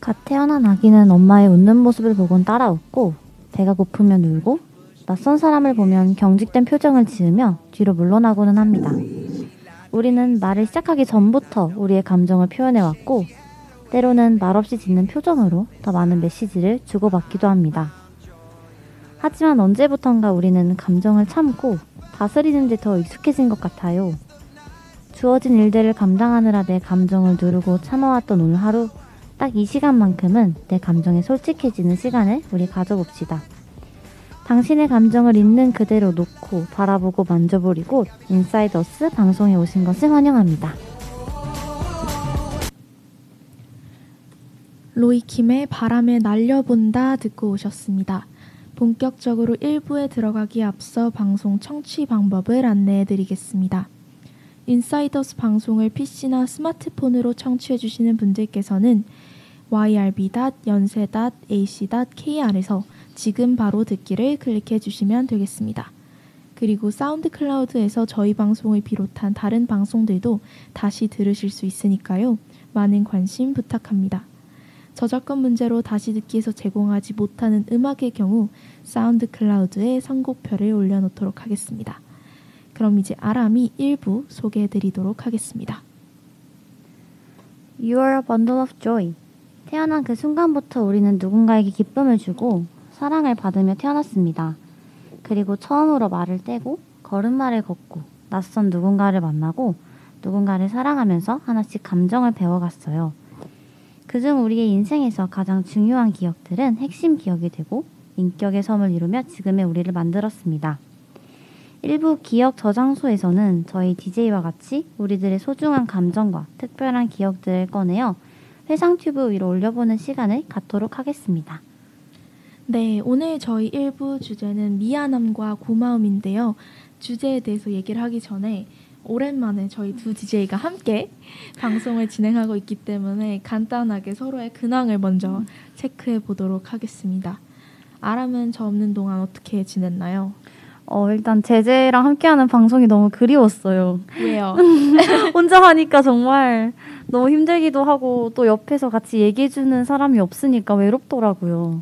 갓 태어난 아기는 엄마의 웃는 모습을 보곤 따라 웃고 배가 고프면 울고 낯선 사람을 보면 경직된 표정을 지으며 뒤로 물러나고는 합니다. 우리는 말을 시작하기 전부터 우리의 감정을 표현해왔고 때로는 말없이 짓는 표정으로 더 많은 메시지를 주고받기도 합니다. 하지만 언제부턴가 우리는 감정을 참고 다스리는 데 더 익숙해진 것 같아요. 주어진 일들을 감당하느라 내 감정을 누르고 참아왔던 오늘 하루 딱 이 시간만큼은 내 감정에 솔직해지는 시간을 우리 가져봅시다. 당신의 감정을 있는 그대로 놓고 바라보고 이곳 인사이더스 방송에 오신 것을 환영합니다. 로이킴의 바람에 날려본다 듣고 오셨습니다. 본격적으로 1부에 들어가기에 앞서 방송 청취 방법을 안내해 드리겠습니다. Inside Us 방송을 PC나 스마트폰으로 청취해 주시는 분들께서는 yrb.yonsei.ac.kr에서 지금 바로 듣기를 클릭해 주시면 되겠습니다. 그리고 사운드 클라우드에서 저희 방송을 비롯한 다른 방송들도 다시 들으실 수 있으니까요. 많은 관심 부탁합니다. 저작권 문제로 다시 듣기에서 제공하지 못하는 음악의 경우 사운드 클라우드에 선곡표를 올려놓도록 하겠습니다. 그럼 이제 아람이 1부 소개해 드리도록 하겠습니다. You are a bundle of joy. 태어난 그 순간부터 우리는 누군가에게 기쁨을 주고 사랑을 받으며 태어났습니다. 그리고 처음으로 말을 떼고 걸음마를 걷고 낯선 누군가를 만나고 누군가를 사랑하면서 하나씩 감정을 배워갔어요. 그중 우리의 인생에서 가장 중요한 기억들은 핵심 기억이 되고 인격의 섬을 이루며 지금의 우리를 만들었습니다. 일부 기억 저장소에서는 저희 DJ와 같이 우리들의 소중한 감정과 특별한 기억들을 꺼내어 회상 튜브 위로 올려보는 시간을 갖도록 하겠습니다. 네, 오늘 저희 1부 주제는 미안함과 고마움인데요. 주제에 대해서 얘기를 하기 전에 오랜만에 저희 두 DJ가 함께 방송을 진행하고 있기 때문에 간단하게 서로의 근황을 먼저 체크해 보도록 하겠습니다. 아람은 저 없는 동안 어떻게 지냈나요? 어, 일단 제재랑 함께하는 방송이 너무 그리웠어요. 왜요? 혼자 하니까 정말 너무 힘들기도 하고 또 옆에서 같이 얘기해주는 사람이 없으니까 외롭더라고요.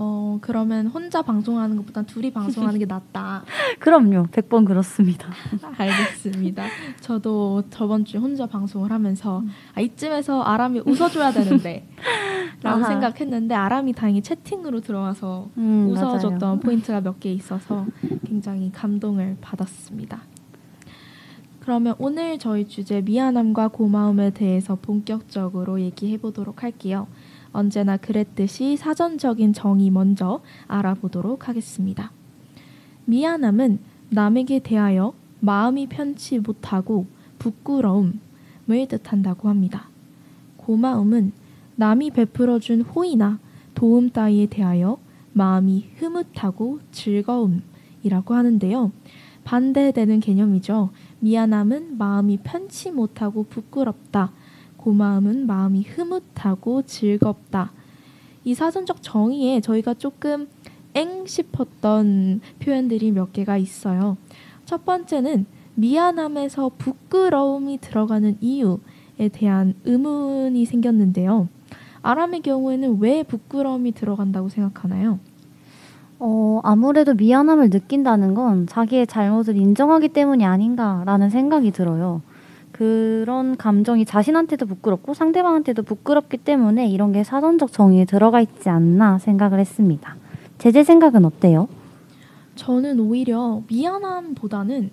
어, 그러면 혼자 방송하는 것보단 둘이 방송하는 게 낫다. 그럼요. 100번 그렇습니다. 알겠습니다. 저도 저번 주에 혼자 방송을 하면서 아, 이쯤에서 아람이 웃어 줘야 되는데 라고 아하. 생각했는데 아람이 다행히 채팅으로 들어와서 음, 웃어줬던 맞아요. 포인트가 몇 개 있어서 굉장히 감동을 받았습니다. 그러면 오늘 저희 주제 미안함과 고마움에 대해서 본격적으로 얘기해 보도록 할게요. 언제나 그랬듯이 사전적인 정의 먼저 알아보도록 하겠습니다. 미안함은 남에게 대하여 마음이 편치 못하고 부끄러움을 뜻한다고 합니다. 고마움은 남이 베풀어준 호의나 도움 따위에 대하여 마음이 흐뭇하고 즐거움이라고 하는데요. 반대되는 개념이죠. 미안함은 마음이 편치 못하고 부끄럽다. 고마움은 마음이 흐뭇하고 즐겁다. 이 사전적 정의에 저희가 조금 엥 싶었던 표현들이 몇 개가 있어요. 첫 번째는 미안함에서 부끄러움이 들어가는 이유에 대한 의문이 생겼는데요. 아람의 경우에는 왜 부끄러움이 들어간다고 생각하나요? 어, 아무래도 미안함을 느낀다는 건 자기의 잘못을 인정하기 때문이 아닌가라는 생각이 들어요. 그런 감정이 자신한테도 부끄럽고 상대방한테도 부끄럽기 때문에 이런 게 사전적 정의에 들어가 있지 않나 생각을 했습니다. 제제 생각은 어때요? 저는 오히려 미안함보다는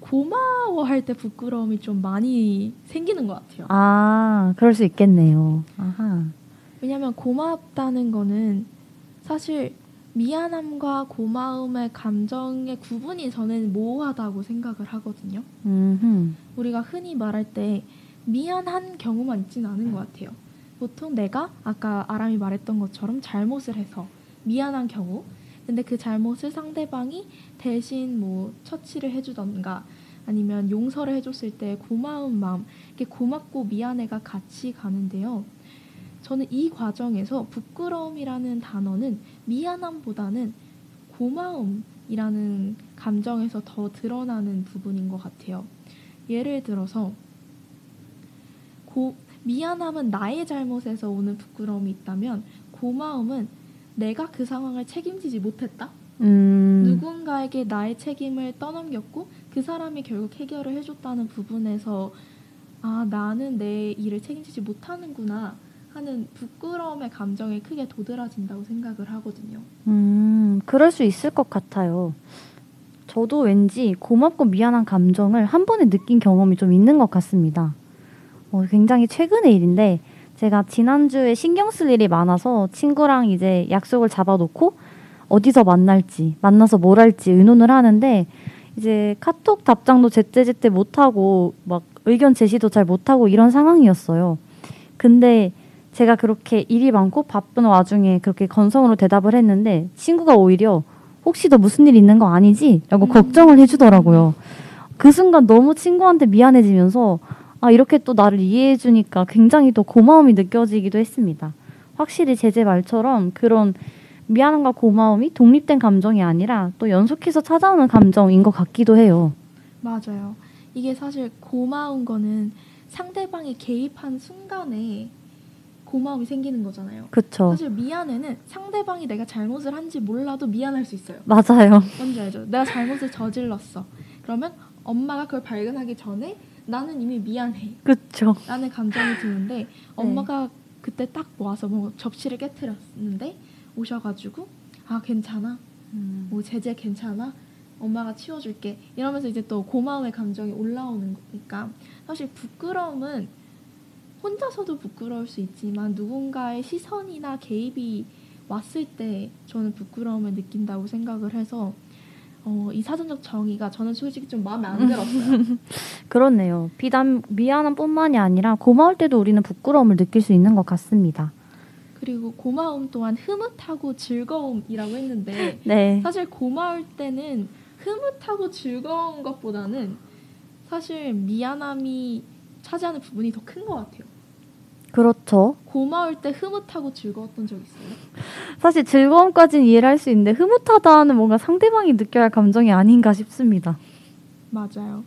고마워할 때 부끄러움이 좀 많이 생기는 것 같아요. 아, 그럴 수 있겠네요. 아하. 왜냐하면 고맙다는 거는 사실 미안함과 고마움의 감정의 구분이 저는 모호하다고 생각을 하거든요. 음흠. 우리가 흔히 말할 때 미안한 경우만 있지는 않은 것 같아요. 보통 내가 아까 아람이 말했던 것처럼 잘못을 해서 미안한 경우, 근데 그 잘못을 상대방이 대신 뭐 처치를 해주던가 아니면 용서를 해줬을 때 고마운 마음, 이게 고맙고 미안해가 같이 가는데요. 저는 이 과정에서 부끄러움이라는 단어는 미안함보다는 고마움이라는 감정에서 더 드러나는 부분인 것 같아요. 예를 들어서 고, 미안함은 나의 잘못에서 오는 부끄러움이 있다면 고마움은 내가 그 상황을 책임지지 못했다. 음, 누군가에게 나의 책임을 떠넘겼고 그 사람이 결국 해결을 해줬다는 부분에서 아 나는 내 일을 책임지지 못하는구나 하는 부끄러움의 감정이 크게 도드라진다고 생각을 하거든요. 음, 그럴 수 있을 것 같아요. 저도 왠지 고맙고 미안한 감정을 한 번에 느낀 경험이 좀 있는 것 같습니다. 어, 굉장히 최근의 일인데 제가 지난주에 신경 쓸 일이 많아서 친구랑 이제 약속을 잡아놓고 어디서 만날지 만나서 뭘 할지 의논을 하는데 이제 카톡 답장도 제때제때 못하고 막 의견 제시도 잘 못하고 이런 상황이었어요. 근데 제가 그렇게 일이 많고 바쁜 와중에 그렇게 건성으로 대답을 했는데 친구가 오히려 혹시 너 무슨 일 있는 거 아니지? 라고 음. 걱정을 해주더라고요. 그 순간 너무 친구한테 미안해지면서 아 이렇게 또 나를 이해해 주니까 굉장히 또 고마움이 느껴지기도 했습니다. 확실히 제제 말처럼 그런 미안함과 고마움이 독립된 감정이 아니라 또 연속해서 찾아오는 감정인 것 같기도 해요. 맞아요. 이게 사실 고마운 거는 상대방이 개입한 순간에 고마움이 생기는 거잖아요. 그쵸? 사실 미안해는 상대방이 내가 잘못을 한지 몰라도 미안할 수 있어요. 맞아요. 뭔지 알죠? 내가 잘못을 저질렀어. 그러면 엄마가 그걸 발견하기 전에 나는 이미 미안해. 그쵸? 라는 감정이 드는데 엄마가 그때 딱 와서 뭐 접시를 깨뜨렸는데 오셔가지고 아 괜찮아 뭐 제재 괜찮아 엄마가 치워줄게 이러면서 이제 또 고마움의 감정이 올라오는 거니까 사실 부끄러움은 혼자서도 부끄러울 수 있지만 누군가의 시선이나 개입이 왔을 때 저는 부끄러움을 느낀다고 생각을 해서 어, 이 사전적 정의가 저는 솔직히 좀 마음에 안 들었어요. 그렇네요. 비단 미안함뿐만이 아니라 고마울 때도 우리는 부끄러움을 느낄 수 있는 것 같습니다. 그리고 고마움 또한 흐뭇하고 즐거움이라고 했는데 네. 사실 고마울 때는 흐뭇하고 즐거운 것보다는 사실 미안함이 차지하는 부분이 더 큰 것 같아요. 그렇죠. 고마울 때 흐뭇하고 즐거웠던 적 있어요? 사실 즐거움까지는 이해를 할 수 있는데 흐뭇하다는 뭔가 상대방이 느껴야 할 감정이 아닌가 싶습니다. 맞아요.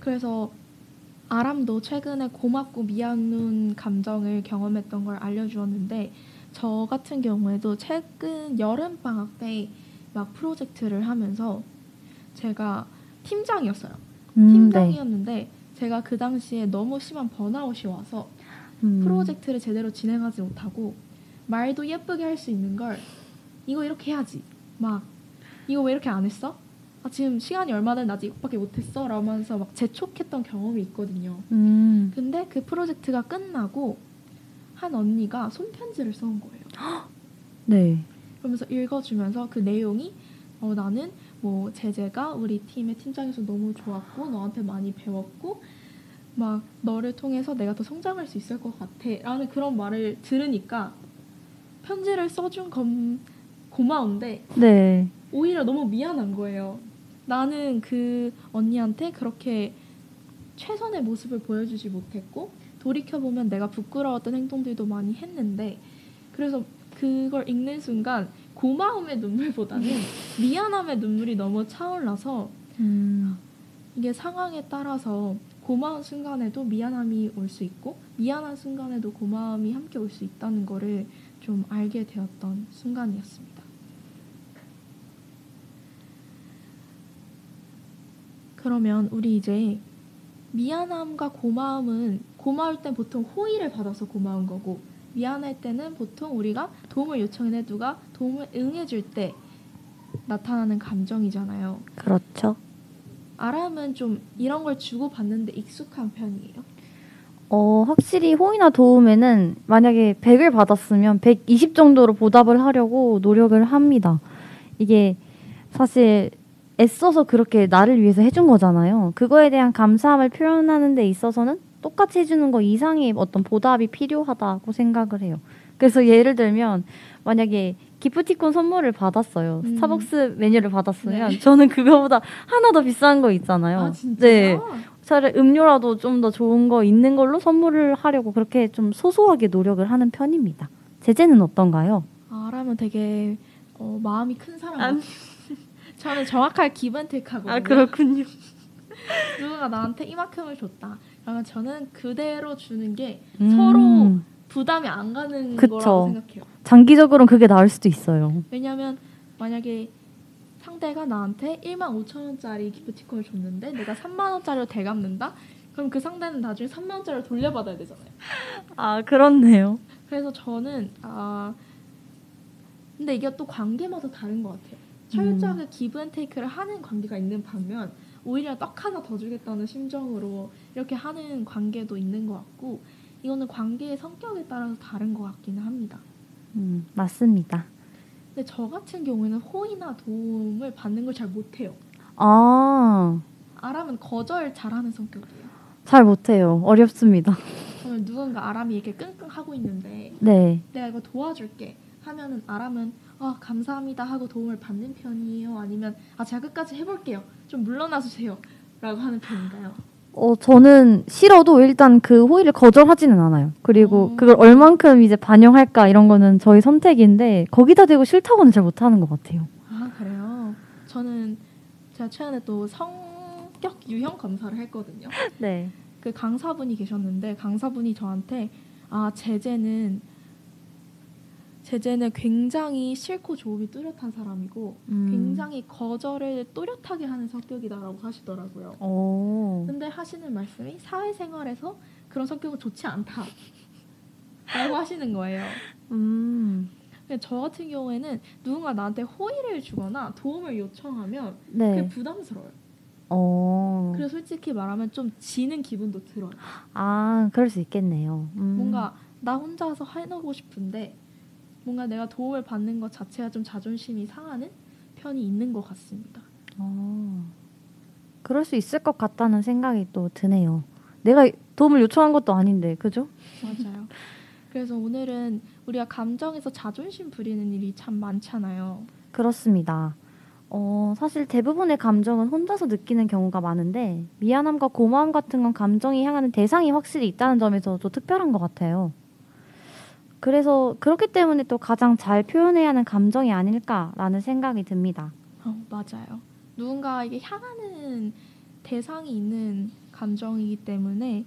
그래서 아람도 최근에 고맙고 미안한 감정을 경험했던 걸 알려주었는데 저 같은 경우에도 최근 여름 방학 때 막 프로젝트를 하면서 제가 팀장이었어요. 음, 네. 팀장이었는데 제가 그 당시에 너무 심한 번아웃이 와서 음, 프로젝트를 제대로 진행하지 못하고 말도 예쁘게 할 수 있는 걸 이거 이렇게 해야지 막 이거 왜 이렇게 안 했어? 아 지금 시간이 얼마나 나 아직 이것밖에 못했어? 라면서 막 재촉했던 경험이 있거든요. 음, 근데 그 프로젝트가 끝나고 한 언니가 손편지를 써온 거예요. 네. 그러면서 읽어주면서 그 내용이 어, 나는 뭐 제재가 우리 팀의 팀장에서 너무 좋았고 너한테 많이 배웠고 막 너를 통해서 내가 더 성장할 수 있을 것 같아 라는 그런 말을 들으니까 편지를 써준 건 고마운데 네. 오히려 너무 미안한 거예요. 나는 그 언니한테 그렇게 최선의 모습을 보여주지 못했고 돌이켜 보면 내가 부끄러웠던 행동들도 많이 했는데 그래서 그걸 읽는 순간 고마움의 눈물보다는 미안함의 눈물이 너무 차올라서 음, 이게 상황에 따라서 고마운 순간에도 미안함이 올 수 있고 미안한 순간에도 고마움이 함께 올 수 있다는 거를 좀 알게 되었던 순간이었습니다. 그러면 우리 이제 미안함과 고마움은 고마울 땐 보통 호의를 받아서 고마운 거고 미안할 때는 보통 우리가 도움을 요청해 누가 도움을 응해줄 때 나타나는 감정이잖아요. 그렇죠. 아람은 좀 이런 걸 주고 받는데 익숙한 편이에요. 어, 확실히 호의나 도움에는 만약에 100을 받았으면 120 정도로 보답을 하려고 노력을 합니다. 이게 사실 애써서 그렇게 나를 위해서 해준 거잖아요. 그거에 대한 감사함을 표현하는 데 있어서는 똑같이 해주는 거 이상의 어떤 보답이 필요하다고 생각을 해요. 그래서 예를 들면 만약에 기프티콘 선물을 받았어요. 음. 스타벅스 메뉴를 받았으면 네. 저는 그거보다 하나 더 비싼 거 있잖아요. 아 진짜? 네. 차라리 음료라도 좀 더 좋은 거 있는 걸로 선물을 하려고 그렇게 좀 소소하게 노력을 하는 편입니다. 제재는 어떤가요? 아람은 되게 어, 마음이 큰 사람 안-. 저는 정확하게 기브앤테이크하거든요. 아, 그렇군요. 누군가 나한테 이만큼을 줬다. 그러면 저는 그대로 주는 게 음, 서로 부담이 안 가는 그쵸. 거라고 생각해요. 장기적으로는 그게 나을 수도 있어요. 왜냐하면 만약에 상대가 나한테 1만 5천 원짜리 기프티콘을 줬는데 내가 3만 원짜리로 대갚는다? 그럼 그 상대는 나중에 3만 원짜리를 돌려받아야 되잖아요. 아 그렇네요. 그래서 저는 아 근데 이게 또 관계마다 다른 것 같아요. 철저하게 기브앤테이크를 하는 관계가 있는 반면 오히려 떡 하나 더 주겠다는 심정으로 이렇게 하는 관계도 있는 것 같고 이거는 관계의 성격에 따라서 다른 것 같기는 합니다. 음, 맞습니다. 근데 저 같은 경우에는 호의나 도움을 받는 걸 잘 못해요. 아, 아람은 거절 잘하는 성격이에요. 잘 못해요. 어렵습니다. 저는 누군가 아람이 이렇게 끙끙 하고 있는데 네. 내가 이거 도와줄게 하면은 아람은 아 감사합니다 하고 도움을 받는 편이에요 아니면 아 제가 끝까지 해볼게요 좀 물러나 주세요 라고 하는 편인가요? 어, 저는 싫어도 일단 그 호의를 거절하지는 않아요. 그리고 어. 그걸 얼만큼 이제 반영할까 이런 거는 저희 선택인데 거기다 대고 싫다고는 잘 못하는 것 같아요. 아 그래요? 저는 제가 최근에 또 성격 유형 검사를 했거든요. 네. 그 강사분이 계셨는데 강사분이 저한테 아 제재는 제재는 굉장히 싫고 조음이 뚜렷한 사람이고 음. 굉장히 거절을 또렷하게 하는 성격이다라고 하시더라고요. 오. 근데 하시는 말씀이 사회생활에서 그런 성격은 좋지 않다. 라고 하시는 거예요. 음. 저 같은 경우에는 누군가 나한테 호의를 주거나 도움을 요청하면 그게 네. 부담스러워요. 어. 그래서 솔직히 말하면 좀 지는 기분도 들어요. 아, 그럴 수 있겠네요. 음. 뭔가 나 혼자서 해놓고 싶은데 뭔가 내가 도움을 받는 것 자체가 좀 자존심이 상하는 편이 있는 것 같습니다. 어. 그럴 수 있을 것 같다는 생각이 또 드네요. 내가 도움을 요청한 것도 아닌데, 그죠? 맞아요. 그래서 오늘은 우리가 감정에서 자존심 부리는 일이 참 많잖아요. 그렇습니다. 어, 사실 대부분의 감정은 혼자서 느끼는 경우가 많은데 미안함과 고마움 같은 건 감정이 향하는 대상이 확실히 있다는 점에서 또 특별한 것 같아요. 그래서 그렇기 때문에 또 가장 잘 표현해야 하는 감정이 아닐까라는 생각이 듭니다. 어, 맞아요. 누군가에게 향하는 대상이 있는 감정이기 때문에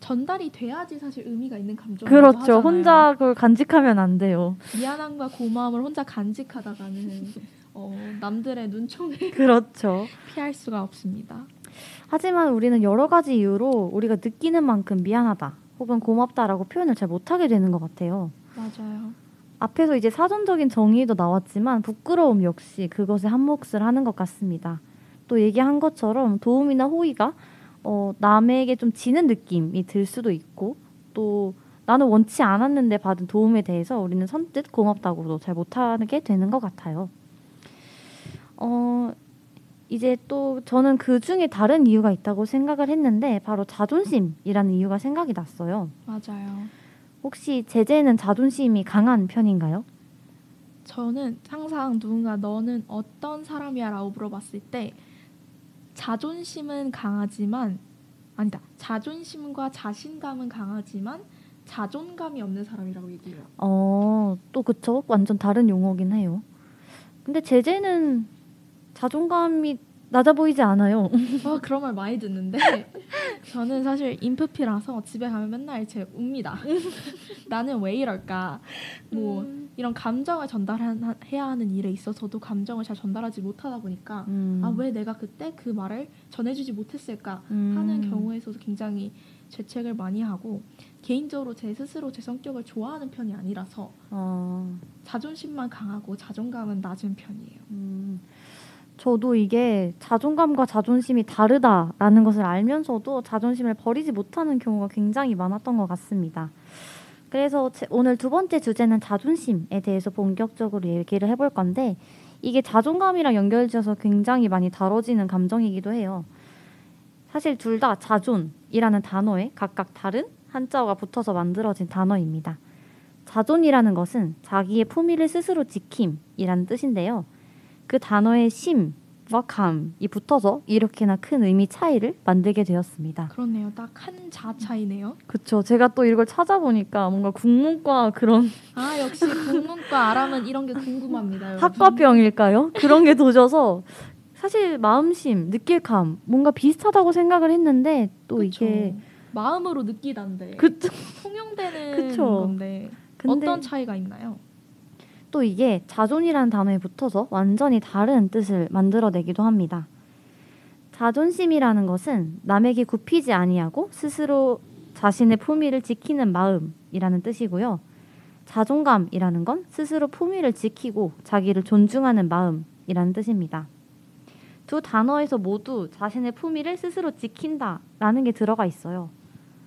전달이 돼야지 사실 의미가 있는 감정이기도 그렇죠. 하잖아요. 혼자 그걸 간직하면 안 돼요. 미안함과 고마움을 혼자 간직하다가는 어, 남들의 눈총을 그렇죠. 피할 수가 없습니다. 하지만 우리는 여러 가지 이유로 우리가 느끼는 만큼 미안하다 혹은 고맙다라고 표현을 잘 못하게 되는 것 같아요. 맞아요. 앞에서 이제 사전적인 정의도 나왔지만 부끄러움 역시 그것에 한 몫을 하는 것 같습니다. 또 얘기한 것처럼 도움이나 호의가 어, 남에게 좀 지는 느낌이 들 수도 있고 또 나는 원치 않았는데 받은 도움에 대해서 우리는 선뜻 고맙다고도 잘 못하게 되는 것 같아요. 어, 이제 또 저는 그 중에 다른 이유가 있다고 생각을 했는데 바로 자존심이라는 이유가 생각이 났어요. 맞아요. 혹시 제재는 자존심이 강한 편인가요? 저는 항상 누군가 너는 어떤 사람이야라고 물어봤을 때 자존심은 강하지만 아니다. 자존심과 자신감은 강하지만 자존감이 없는 사람이라고 얘기해요. 어, 또 그쵸? 완전 다른 용어긴 해요. 근데 제재는 자존감이 낮아 보이지 않아요. 아 그런 말 많이 듣는데 저는 사실 인프피라서 집에 가면 맨날 제 웁니다. 나는 왜 이럴까? 뭐 이런 감정을 전달해야 하는 일에 있어서도 감정을 잘 전달하지 못하다 보니까 음. 아왜 내가 그때 그 말을 전해주지 못했을까 음. 하는 경우에서도 굉장히 죄책을 많이 하고 개인적으로 제 스스로 제 성격을 좋아하는 편이 아니라서 어, 자존심만 강하고 자존감은 낮은 편이에요. 음. 저도 이게 자존감과 자존심이 다르다라는 것을 알면서도 자존심을 버리지 못하는 경우가 굉장히 많았던 것 같습니다. 그래서 제- 오늘 두 번째 주제는 자존심에 대해서 본격적으로 얘기를 해볼 건데 이게 자존감이랑 연결지어서 굉장히 많이 다뤄지는 감정이기도 해요. 사실 둘 다 자존이라는 단어에 각각 다른 한자어가 붙어서 만들어진 단어입니다. 자존이라는 것은 자기의 품위를 스스로 지킴이라는 뜻인데요. 그 단어의 심과 감이 붙어서 이렇게나 큰 의미 차이를 만들게 되었습니다. 그렇네요. 딱 한 자 차이네요. 그쵸. 제가 또 이걸 찾아보니까 뭔가 국문과 그런 아 역시 국문과 아람은 이런 게 궁금합니다. 학과병일까요? 그런 게 도져서 사실 마음심, 느낄감 뭔가 비슷하다고 생각을 했는데 또 그쵸. 이게 마음으로 느끼단데 그쵸. 통용되는 그쵸. 건데 근데 어떤 차이가 있나요? 또 이게 자존이라는 단어에 붙어서 완전히 다른 뜻을 만들어내기도 합니다. 자존심이라는 것은 남에게 굽히지 아니하고 스스로 자신의 품위를 지키는 마음이라는 뜻이고요. 자존감이라는 건 스스로 품위를 지키고 자기를 존중하는 마음이라는 뜻입니다. 두 단어에서 모두 자신의 품위를 스스로 지킨다라는 게 들어가 있어요.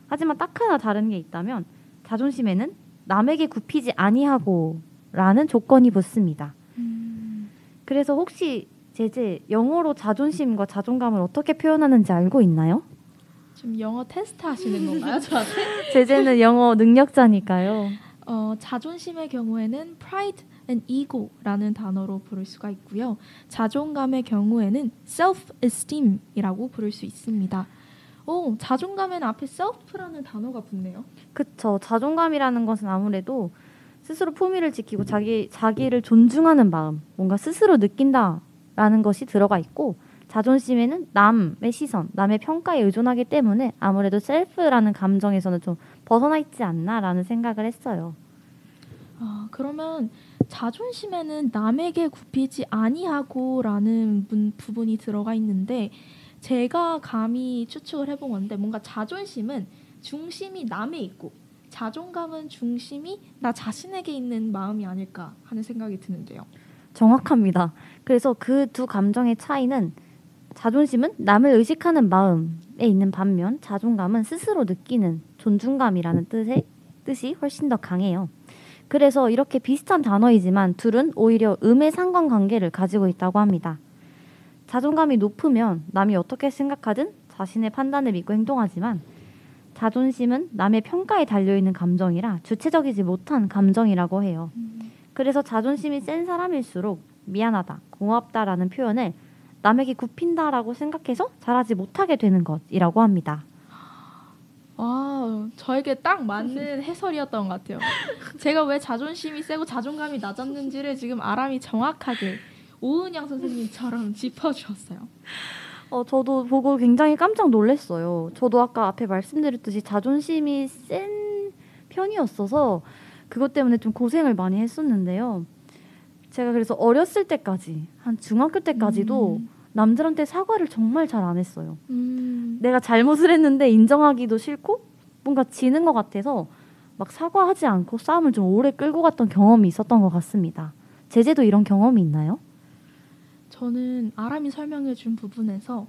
하지만 딱 하나 다른 게 있다면 자존심에는 남에게 굽히지 아니하고 라는 조건이 붙습니다. 그래서 혹시 제제 영어로 자존심과 자존감을 어떻게 표현하는지 알고 있나요? 지금 영어 테스트 하시는 건가요, 저한테? 제제는 영어 능력자니까요. 어, 자존심의 경우에는 pride and ego라는 단어로 부를 수가 있고요. 자존감의 경우에는 self-esteem이라고 부를 수 있습니다. 오, 자존감에는 앞에 self라는 단어가 붙네요. 그쵸. 자존감이라는 것은 아무래도 스스로 품위를 지키고 자기 자기를 존중하는 마음, 뭔가 스스로 느낀다라는 것이 들어가 있고 자존심에는 남의 시선, 남의 평가에 의존하기 때문에 아무래도 셀프라는 감정에서는 좀 벗어나 있지 않나라는 생각을 했어요. 아, 그러면 자존심에는 남에게 굽히지 아니하고라는 문- 부분이 들어가 있는데 제가 감히 추측을 해본 건데 뭔가 자존심은 중심이 남에 있고 자존감은 중심이 나 자신에게 있는 마음이 아닐까 하는 생각이 드는데요. 정확합니다. 그래서 그 두 감정의 차이는 자존심은 남을 의식하는 마음에 있는 반면 자존감은 스스로 느끼는 존중감이라는 뜻의 뜻이 훨씬 더 강해요. 그래서 이렇게 비슷한 단어이지만 둘은 오히려 음의 상관관계를 가지고 있다고 합니다. 자존감이 높으면 남이 어떻게 생각하든 자신의 판단을 믿고 행동하지만 자존심은 남의 평가에 달려있는 감정이라 주체적이지 못한 감정이라고 해요. 그래서 자존심이 센 사람일수록 미안하다, 고맙다라는 표현을 남에게 굽힌다라고 생각해서 잘하지 못하게 되는 것이라고 합니다. 아, 저에게 딱 맞는 해설이었던 것 같아요. 제가 왜 자존심이 세고 자존감이 낮았는지를 지금 아람이 정확하게 오은영 선생님처럼 짚어주었어요. 어, 저도 보고 굉장히 깜짝 놀랐어요. 저도 아까 앞에 말씀드렸듯이 자존심이 센 편이었어서 그것 때문에 좀 고생을 많이 했었는데요. 제가 그래서 어렸을 때까지 한 중학교 때까지도 음. 남들한테 사과를 정말 잘 안 했어요. 음, 내가 잘못을 했는데 인정하기도 싫고 뭔가 지는 것 같아서 막 사과하지 않고 싸움을 좀 오래 끌고 갔던 경험이 있었던 것 같습니다. 제재도 이런 경험이 있나요? 저는 아람이 설명해 준 부분에서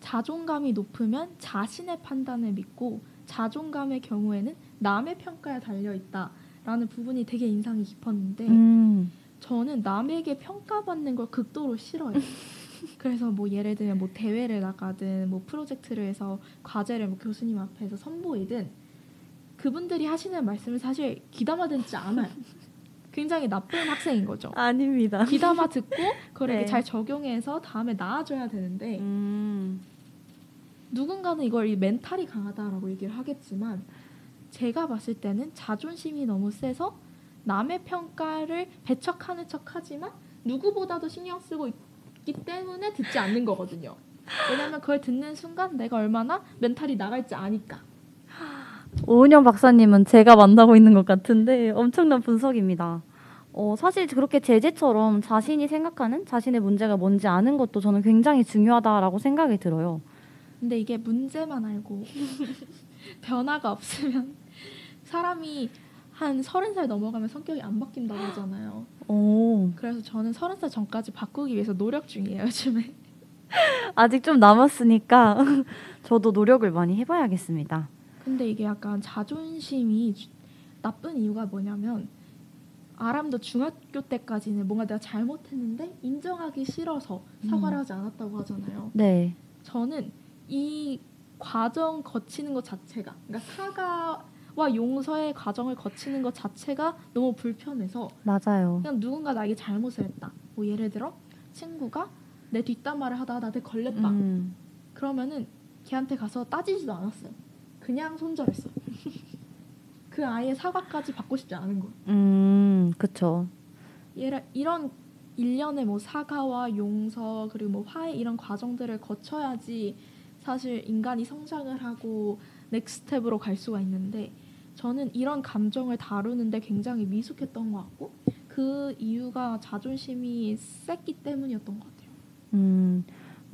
자존감이 높으면 자신의 판단을 믿고 자존감의 경우에는 남의 평가에 달려 있다라는 부분이 되게 인상이 깊었는데 음, 저는 남에게 평가받는 걸 극도로 싫어해요. 그래서 뭐 예를 들면 뭐 대회를 나가든 뭐 프로젝트를 해서 과제를 뭐 교수님 앞에서 선보이든 그분들이 하시는 말씀을 사실 귀담아 듣지 않아요. 굉장히 나쁜 학생인 거죠. 아닙니다. 귀담아 듣고 그걸 네. 잘 적용해서 다음에 나아져야 되는데 음, 누군가는 이걸 이 멘탈이 강하다라고 얘기를 하겠지만 제가 봤을 때는 자존심이 너무 세서 남의 평가를 배척하는 척하지만 누구보다도 신경 쓰고 있기 때문에 듣지 않는 거거든요. 왜냐하면 그걸 듣는 순간 내가 얼마나 멘탈이 나갈지 아니까. 오은영 박사님은 제가 만나고 있는 것 같은데 엄청난 분석입니다. 어, 사실 그렇게 제재처럼 자신이 생각하는 자신의 문제가 뭔지 아는 것도 저는 굉장히 중요하다라고 생각이 들어요. 근데 이게 문제만 알고 변화가 없으면 사람이 한 서른 살 넘어가면 성격이 안 바뀐다고 하잖아요. 오, 그래서 저는 서른 살 전까지 바꾸기 위해서 노력 중이에요 요즘에. 아직 좀 남았으니까 저도 노력을 많이 해봐야겠습니다. 근데 이게 약간 자존심이 주- 나쁜 이유가 뭐냐면 아람도 중학교 때까지는 뭔가 내가 잘못했는데 인정하기 싫어서 사과를 음. 하지 않았다고 하잖아요. 네, 저는 이 과정 거치는 것 자체가 그러니까 사과와 용서의 과정을 거치는 것 자체가 너무 불편해서 맞아요. 그냥 누군가 나에게 잘못을 했다. 뭐 예를 들어 친구가 내 뒷담화를 하다가 나한테 걸렸다. 음, 그러면은 걔한테 가서 따지지도 않았어요. 그냥 손절했어. 그 아이의 사과까지 받고 싶지 않은 거예요. 음, 그쵸. 얘를 이런 일련의 뭐 사과와 용서 그리고 뭐 화해 이런 과정들을 거쳐야지 사실 인간이 성장을 하고 넥스텝으로 갈 수가 있는데 저는 이런 감정을 다루는데 굉장히 미숙했던 것 같고 그 이유가 자존심이 셌기 때문이었던 것 같아요. 음,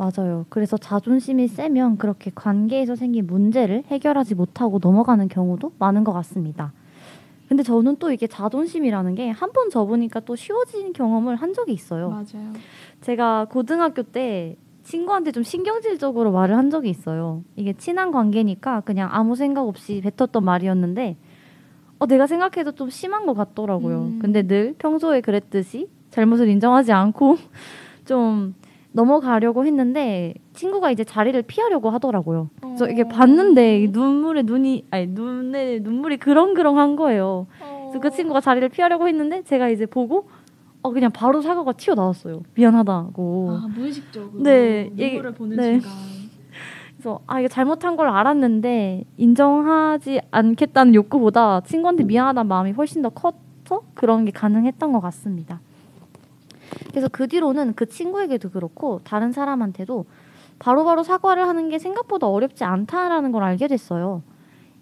맞아요. 그래서 자존심이 세면 그렇게 관계에서 생긴 문제를 해결하지 못하고 넘어가는 경우도 많은 것 같습니다. 근데 저는 또 이게 자존심이라는 게 한 번 접으니까 또 쉬워진 경험을 한 적이 있어요. 맞아요. 제가 고등학교 때 친구한테 좀 신경질적으로 말을 한 적이 있어요. 이게 친한 관계니까 그냥 아무 생각 없이 뱉었던 말이었는데 어, 내가 생각해도 좀 심한 것 같더라고요. 음. 근데 늘 평소에 그랬듯이 잘못을 인정하지 않고 좀 넘어가려고 했는데 친구가 이제 자리를 피하려고 하더라고요. 그래서 이게 어. 봤는데 이 눈물에 눈이 아니 눈에 눈물이 그렁그렁한 거예요. 그래서 그 친구가 자리를 피하려고 했는데 제가 이제 보고 어 그냥 바로 사과가 튀어 나왔어요. 미안하다고. 아, 무의식적으로 네, 눈물을 이게- 보는 네. 순간 그래서 아 이게 잘못한 걸 알았는데 인정하지 않겠다는 욕구보다 친구한테 미안하다는 마음이 훨씬 더 커서 그런 게 가능했던 것 같습니다. 그래서 그 뒤로는 그 친구에게도 그렇고 다른 사람한테도 바로 바로 사과를 하는 게 생각보다 어렵지 않다라는 걸 알게 됐어요.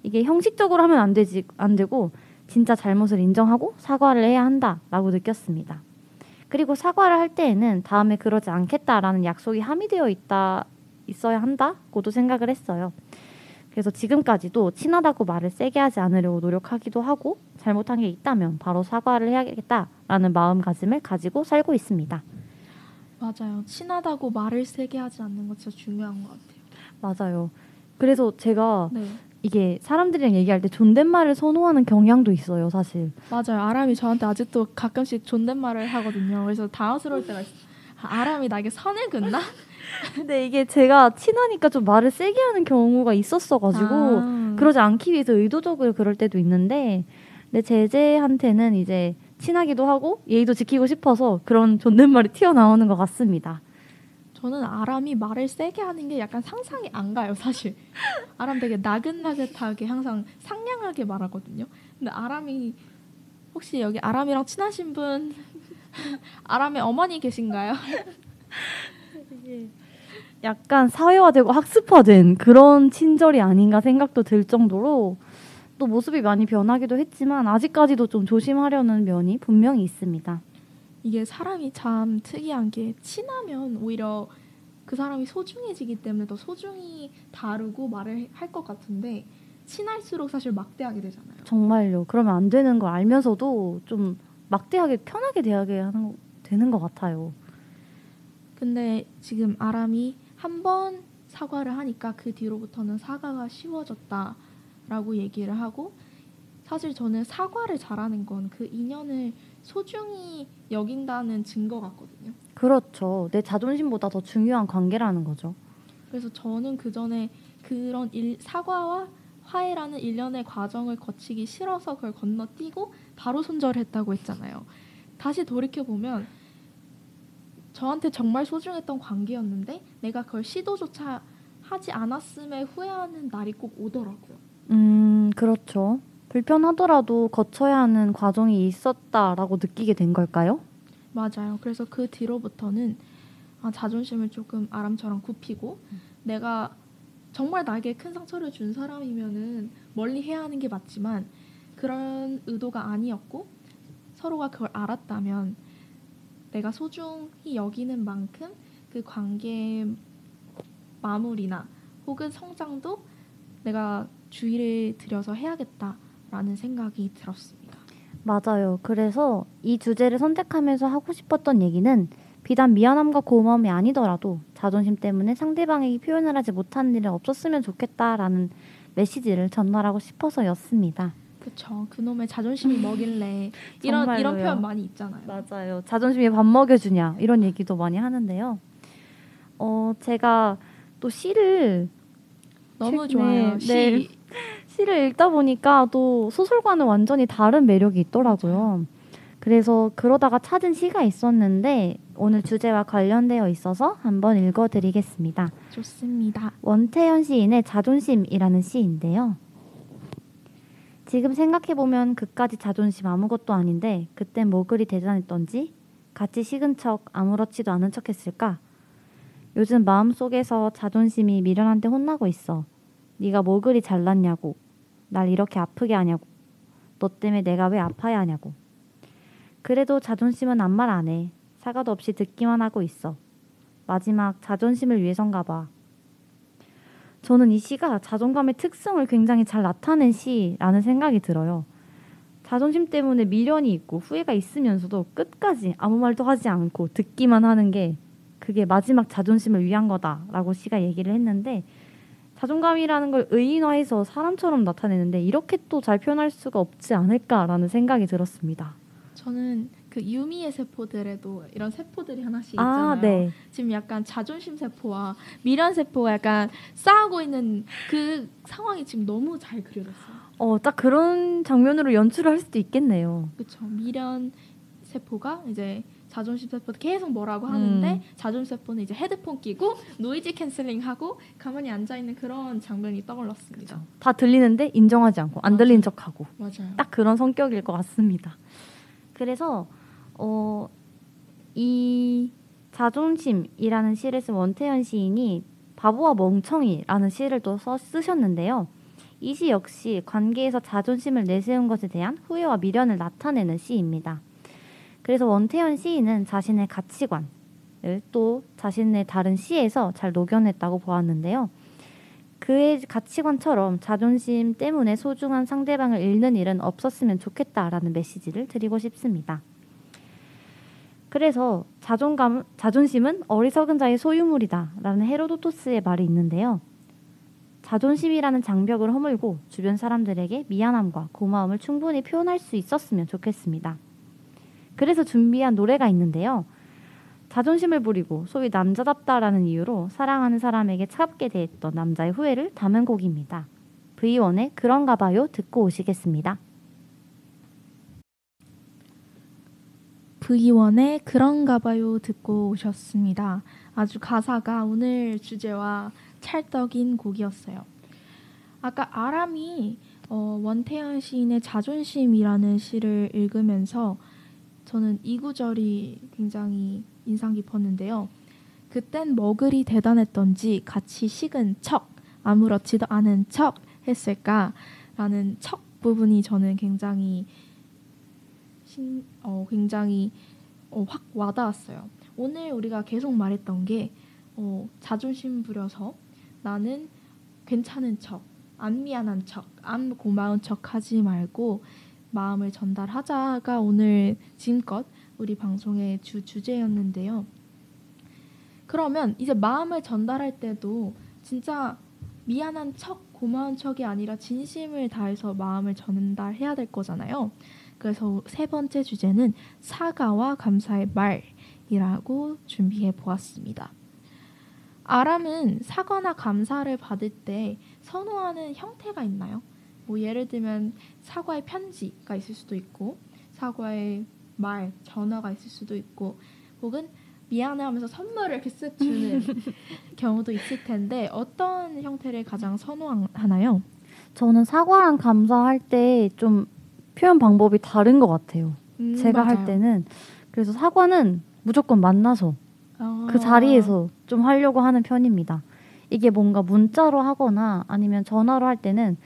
이게 형식적으로 하면 안 되지 안 되고 진짜 잘못을 인정하고 사과를 해야 한다라고 느꼈습니다. 그리고 사과를 할 때에는 다음에 그러지 않겠다라는 약속이 함의되어 있다 있어야 한다고도 생각을 했어요. 그래서 지금까지도 친하다고 말을 세게 하지 않으려고 노력하기도 하고 잘못한 게 있다면 바로 사과를 해야겠다라는 마음가짐을 가지고 살고 있습니다. 맞아요. 친하다고 말을 세게 하지 않는 거 진짜 중요한 것 같아요. 맞아요. 그래서 제가 네, 이게 사람들이랑 얘기할 때 존댓말을 선호하는 경향도 있어요, 사실. 맞아요. 아람이 저한테 아직도 가끔씩 존댓말을 하거든요. 그래서 당황스러울 때가 있어요. 아, 아람이 나에게 선을 긋나? 근데 이게 제가 친하니까 좀 말을 세게 하는 경우가 있었어가지고 아, 그러지 않기 위해서 의도적으로 그럴 때도 있는데 내 제재한테는 이제 친하기도 하고 예의도 지키고 싶어서 그런 존댓말이 튀어나오는 것 같습니다. 저는 아람이 말을 세게 하는 게 약간 상상이 안 가요, 사실. 아람 되게 나긋나긋하게 항상 상냥하게 말하거든요. 근데 아람이 혹시 여기 아람이랑 친하신 분 아람의 어머니 계신가요? 약간 사회화되고 학습화된 그런 친절이 아닌가 생각도 들 정도로 또 모습이 많이 변하기도 했지만 아직까지도 좀 조심하려는 면이 분명히 있습니다. 이게 사람이 참 특이한 게 친하면 오히려 그 사람이 소중해지기 때문에 더 소중히 다루고 말을 할 것 같은데 친할수록 사실 막대하게 되잖아요. 정말요. 그러면 안 되는 걸 알면서도 좀 막대하게 편하게 대하게 하는 거- 되는 것 같아요. 근데 지금 아람이 한 번 사과를 하니까 그 뒤로부터는 사과가 쉬워졌다 라고 얘기를 하고 사실 저는 사과를 잘하는 건 그 인연을 소중히 여긴다는 증거 같거든요. 그렇죠. 내 자존심보다 더 중요한 관계라는 거죠. 그래서 저는 그 전에 그런 일, 사과와 화해라는 일련의 과정을 거치기 싫어서 그걸 건너뛰고 바로 손절했다고 했잖아요. 다시 돌이켜 보면 저한테 정말 소중했던 관계였는데 내가 그걸 시도조차 하지 않았음에 후회하는 날이 꼭 오더라고요. 음, 그렇죠. 불편하더라도 거쳐야 하는 과정이 있었다라고 느끼게 된 걸까요? 맞아요. 그래서 그 뒤로부터는 아, 자존심을 조금 아람처럼 굽히고 내가 정말 나에게 큰 상처를 준 사람이면은 멀리 해야 하는 게 맞지만 그런 의도가 아니었고 서로가 그걸 알았다면 내가 소중히 여기는 만큼 그 관계의 마무리나 혹은 성장도 내가 주의를 들여서 해야겠다라는 생각이 들었습니다. 맞아요. 그래서 이 주제를 선택하면서 하고 싶었던 얘기는 비단 미안함과 고마움이 아니더라도 자존심 때문에 상대방에게 표현을 하지 못하는 일은 없었으면 좋겠다라는 메시지를 전달하고 싶어서였습니다. 그쵸. 그놈의 자존심이 먹일래 이런 이런 정말로요. 표현 많이 있잖아요. 맞아요. 자존심이 밥 먹여주냐 이런 얘기도 많이 하는데요. 어 제가 또 시를 너무 좋아요. 시 네. 시를 읽다 보니까 또 소설과는 완전히 다른 매력이 있더라고요. 그래서 그러다가 찾은 시가 있었는데 오늘 주제와 관련되어 있어서 한번 읽어드리겠습니다. 좋습니다. 원태현 시인의 자존심이라는 시인데요. 지금 생각해보면 그까지 자존심 아무것도 아닌데 그땐 뭐 그리 대단했던지 같이 식은 척 아무렇지도 않은 척 했을까? 요즘 마음속에서 자존심이 미련한테 혼나고 있어. 네가 뭐 그리 잘났냐고. 날 이렇게 아프게 하냐고. 너 때문에 내가 왜 아파야 하냐고. 그래도 자존심은 아무 말 안 해. 사과도 없이 듣기만 하고 있어. 마지막 자존심을 위해선가 봐. 저는 이 시가 자존감의 특성을 굉장히 잘 나타낸 시라는 생각이 들어요. 자존심 때문에 미련이 있고 후회가 있으면서도 끝까지 아무 말도 하지 않고 듣기만 하는 게 그게 마지막 자존심을 위한 거다라고 시가 얘기를 했는데 자존감이라는 걸 의인화해서 사람처럼 나타내는데 이렇게 또 잘 표현할 수가 없지 않을까라는 생각이 들었습니다. 저는 그 유미의 세포들에도 이런 세포들이 하나씩 있잖아요. 아, 네. 지금 약간 자존심 세포와 미련 세포가 약간 싸우고 있는 그 상황이 지금 너무 잘 그려졌어요. 어, 딱 그런 장면으로 연출을 할 수도 있겠네요. 그렇죠. 미련 세포가 이제 자존심 세포 계속 뭐라고 하는데 음. 자존심 세포는 이제 헤드폰 끼고 noise cancelling 하고 가만히 앉아 있는 그런 장면이 떠올랐습니다. 다 들리는데 인정하지 않고 안 들린 척하고 맞아요. 딱 그런 성격일 것 같습니다. 그래서 어, 이 자존심이라는 시를 쓴 원태연 시인이 바보와 멍청이라는 시를 또 써, 쓰셨는데요. 이 시 역시 관계에서 자존심을 내세운 것에 대한 후회와 미련을 나타내는 시입니다. 그래서 원태현 시인은 자신의 가치관을 또 자신의 다른 시에서 잘 녹여냈다고 보았는데요. 그의 가치관처럼 자존심 때문에 소중한 상대방을 잃는 일은 없었으면 좋겠다라는 메시지를 드리고 싶습니다. 그래서 자존감, 자존심은 어리석은 자의 소유물이다라는 헤로도토스의 말이 있는데요. 자존심이라는 장벽을 허물고 주변 사람들에게 미안함과 고마움을 충분히 표현할 수 있었으면 좋겠습니다. 그래서 준비한 노래가 있는데요. 자존심을 부리고 소위 남자답다라는 이유로 사랑하는 사람에게 차갑게 대했던 남자의 후회를 담은 곡입니다. V1의 그런가 봐요 듣고 오시겠습니다. V1의 그런가 봐요 듣고 오셨습니다. 아주 가사가 오늘 주제와 찰떡인 곡이었어요. 아까 아람이 어, 원태현 시인의 자존심이라는 시를 읽으면서 저는 이 구절이 굉장히 인상 깊었는데요. 그땐 뭐 그리 대단했던지 같이 식은 척, 아무렇지도 않은 척 했을까라는 척 부분이 저는 굉장히 신, 어, 굉장히 어, 확 와닿았어요. 오늘 우리가 계속 말했던 게 어, 자존심 부려서 나는 괜찮은 척, 안 미안한 척, 안 고마운 척 하지 말고 마음을 전달하자가 오늘 지금껏 우리 방송의 주 주제였는데요. 그러면 이제 마음을 전달할 때도 진짜 미안한 척, 고마운 척이 아니라 진심을 다해서 마음을 전달해야 될 거잖아요. 그래서 세 번째 주제는 사과와 감사의 말이라고 준비해 보았습니다. 아람은 사과나 감사를 받을 때 선호하는 형태가 있나요? 뭐 예를 들면 사과의 편지가 있을 수도 있고 사과의 말, 전화가 있을 수도 있고 혹은 미안해 하면서 선물을 이렇게 쓱 주는 경우도 있을 텐데 어떤 형태를 가장 선호하나요? 저는 사과랑 감사할 때 좀 표현 방법이 다른 것 같아요. 음, 제가 맞아요. 할 때는 그래서 사과는 무조건 만나서 아. 그 자리에서 좀 하려고 하는 편입니다. 이게 뭔가 문자로 하거나 아니면 전화로 할 때는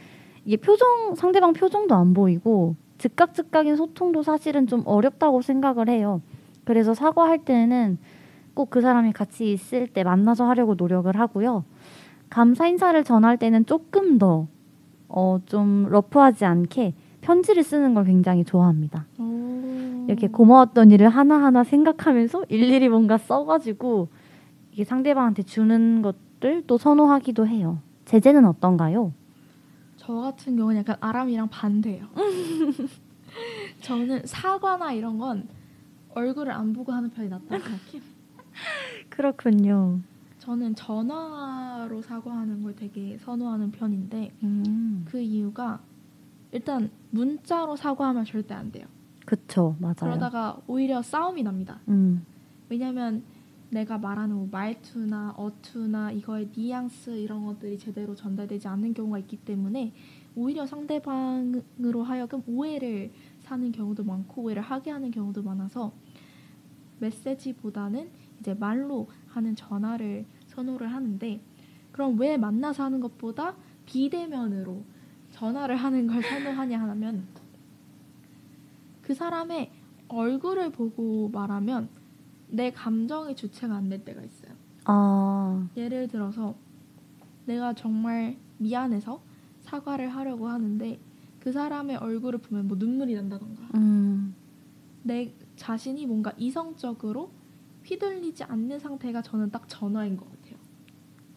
이게 표정 상대방 표정도 안 보이고 즉각 즉각인 소통도 사실은 좀 어렵다고 생각을 해요. 그래서 사과할 때는 꼭 그 사람이 같이 있을 때 만나서 하려고 노력을 하고요. 감사 인사를 전할 때는 조금 더 어, 좀 러프하지 않게 편지를 쓰는 걸 굉장히 좋아합니다. 오. 이렇게 고마웠던 일을 하나하나 생각하면서 일일이 뭔가 써가지고 이게 상대방한테 주는 것들 또 선호하기도 해요. 제재는 어떤가요? 저 같은 경우는 약간 아람이랑 반대예요. 저는 사과나 이런 건 얼굴을 안 보고 하는 편이 낫다고 생각해요. 그렇군요. 저는 전화로 사과하는 걸 되게 선호하는 편인데 음, 그 이유가 일단 문자로 사과하면 절대 안 돼요. 그쵸, 맞아요. 그러다가 오히려 싸움이 납니다. 음, 왜냐면 내가 말하는 뭐 말투나 어투나 이거의 뉘앙스 이런 것들이 제대로 전달되지 않는 경우가 있기 때문에 오히려 상대방으로 하여금 오해를 사는 경우도 많고 오해를 하게 하는 경우도 많아서 메시지보다는 이제 말로 하는 전화를 선호를 하는데 그럼 왜 만나서 하는 것보다 비대면으로 전화를 하는 걸 선호하냐 하면 그 사람의 얼굴을 보고 말하면 내 감정의 주체가 안 될 때가 있어요. 아, 예를 들어서 내가 정말 미안해서 사과를 하려고 하는데 그 사람의 얼굴을 보면 뭐 눈물이 난다던가 음, 내 자신이 뭔가 이성적으로 휘둘리지 않는 상태가 저는 딱 전화인 것 같아요.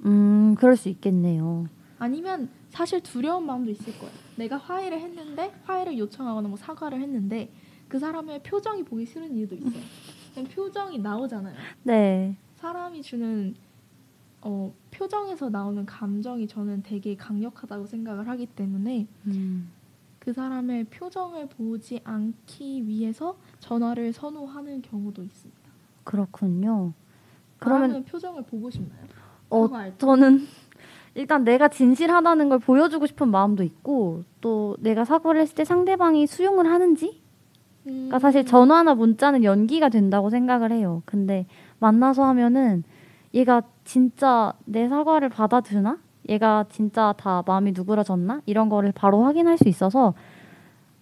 음, 그럴 수 있겠네요. 아니면 사실 두려운 마음도 있을 거예요. 내가 화해를 했는데 화해를 요청하거나 뭐 사과를 했는데 그 사람의 표정이 보기 싫은 이유도 있어요. 그냥 표정이 나오잖아요. 네. 사람이 주는 어, 표정에서 나오는 감정이 저는 되게 강력하다고 생각을 하기 때문에 음, 그 사람의 표정을 보지 않기 위해서 전화를 선호하는 경우도 있습니다. 그렇군요. 그러면 표정을 보고 싶나요? 어? 저는 일단 내가 진실하다는 걸 보여주고 싶은 마음도 있고 또 내가 사과를 했을 때 상대방이 수용을 하는지 그러니까 사실 음. 전화나 문자는 연기가 된다고 생각을 해요. 근데 만나서 하면은 얘가 진짜 내 사과를 받아주나? 얘가 진짜 다 마음이 누그러졌나? 이런 거를 바로 확인할 수 있어서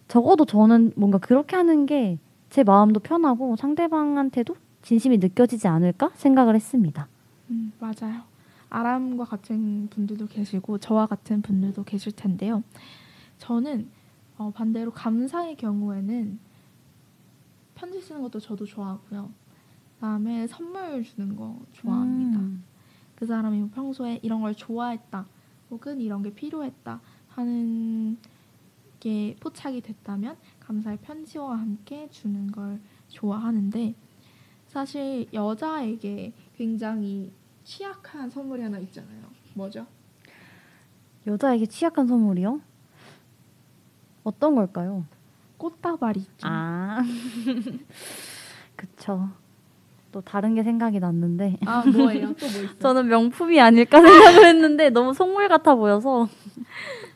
적어도 저는 뭔가 그렇게 하는 게 제 마음도 편하고 상대방한테도 진심이 느껴지지 않을까 생각을 했습니다. 음, 맞아요. 아람과 같은 분들도 계시고 저와 같은 분들도 계실 텐데요. 저는 어, 반대로 감사의 경우에는 편지 쓰는 것도 저도 좋아하고요. 그다음에 선물 주는 거 좋아합니다. 음, 그 사람이 뭐 평소에 이런 걸 좋아했다 혹은 이런 게 필요했다 하는 게 포착이 됐다면 감사의 편지와 함께 주는 걸 좋아하는데 사실 여자에게 굉장히 취약한 선물이 하나 있잖아요. 뭐죠? 여자에게 취약한 선물이요? 어떤 걸까요? 꽃다발이 있죠. 아, 그쵸. 또 다른 게 생각이 났는데 아 뭐예요? 또 뭐 있어요? 저는 명품이 아닐까 생각을 했는데 너무 속물 같아 보여서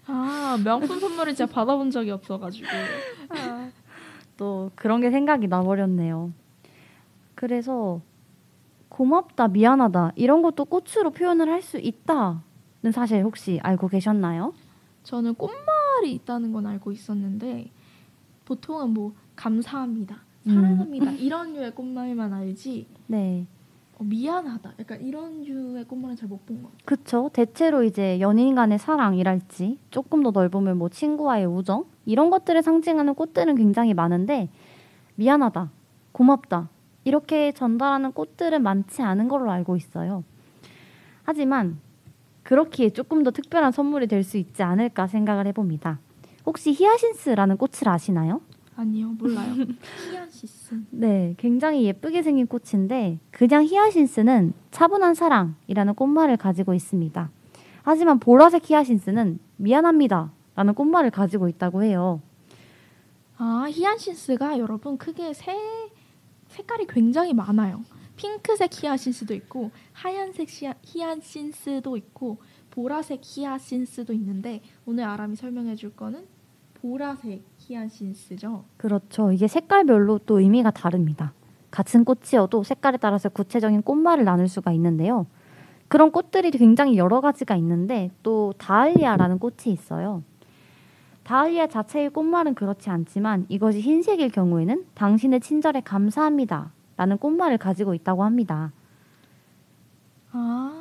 아 명품 선물을 진짜 받아본 적이 없어가지고 또 그런 게 생각이 나버렸네요. 그래서 고맙다, 미안하다 이런 것도 꽃으로 표현을 할 수 있다는 사실 혹시 알고 계셨나요? 저는 꽃말이 있다는 건 알고 있었는데 보통은 뭐 감사합니다, 음. 사랑합니다 이런 류의 꽃말만 알지 네, 어, 미안하다 약간 이런 류의 꽃말은 잘 못 본 것 같아요. 그쵸. 대체로 이제 연인 간의 사랑이랄지 조금 더 넓으면 뭐 친구와의 우정 이런 것들을 상징하는 꽃들은 굉장히 많은데 미안하다, 고맙다 이렇게 전달하는 꽃들은 많지 않은 걸로 알고 있어요. 하지만 그렇기에 조금 더 특별한 선물이 될 수 있지 않을까 생각을 해봅니다. 혹시 히아신스라는 꽃을 아시나요? 아니요 몰라요. 히안시스. 네, 굉장히 예쁘게 생긴 꽃인데 그냥 히아신스는 차분한 사랑이라는 꽃말을 가지고 있습니다. 하지만 보라색 히아신스는 미안합니다 라는 꽃말을 가지고 있다고 해요. 아 히안신스가 여러분 크게 세 색깔이 굉장히 많아요. 핑크색 히아신스도 있고 하얀색 시아, 히안신스도 있고 보라색 히아신스도 있는데 오늘 아람이 설명해 줄 거는 보라색 히안신스죠. 그렇죠. 이게 색깔별로 또 의미가 다릅니다. 같은 꽃이어도 색깔에 따라서 구체적인 꽃말을 나눌 수가 있는데요. 그런 꽃들이 굉장히 여러 가지가 있는데 또 다알리아라는 꽃이 있어요. 다알리아 자체의 꽃말은 그렇지 않지만 이것이 흰색일 경우에는 당신의 친절에 감사합니다. 라는 꽃말을 가지고 있다고 합니다. 아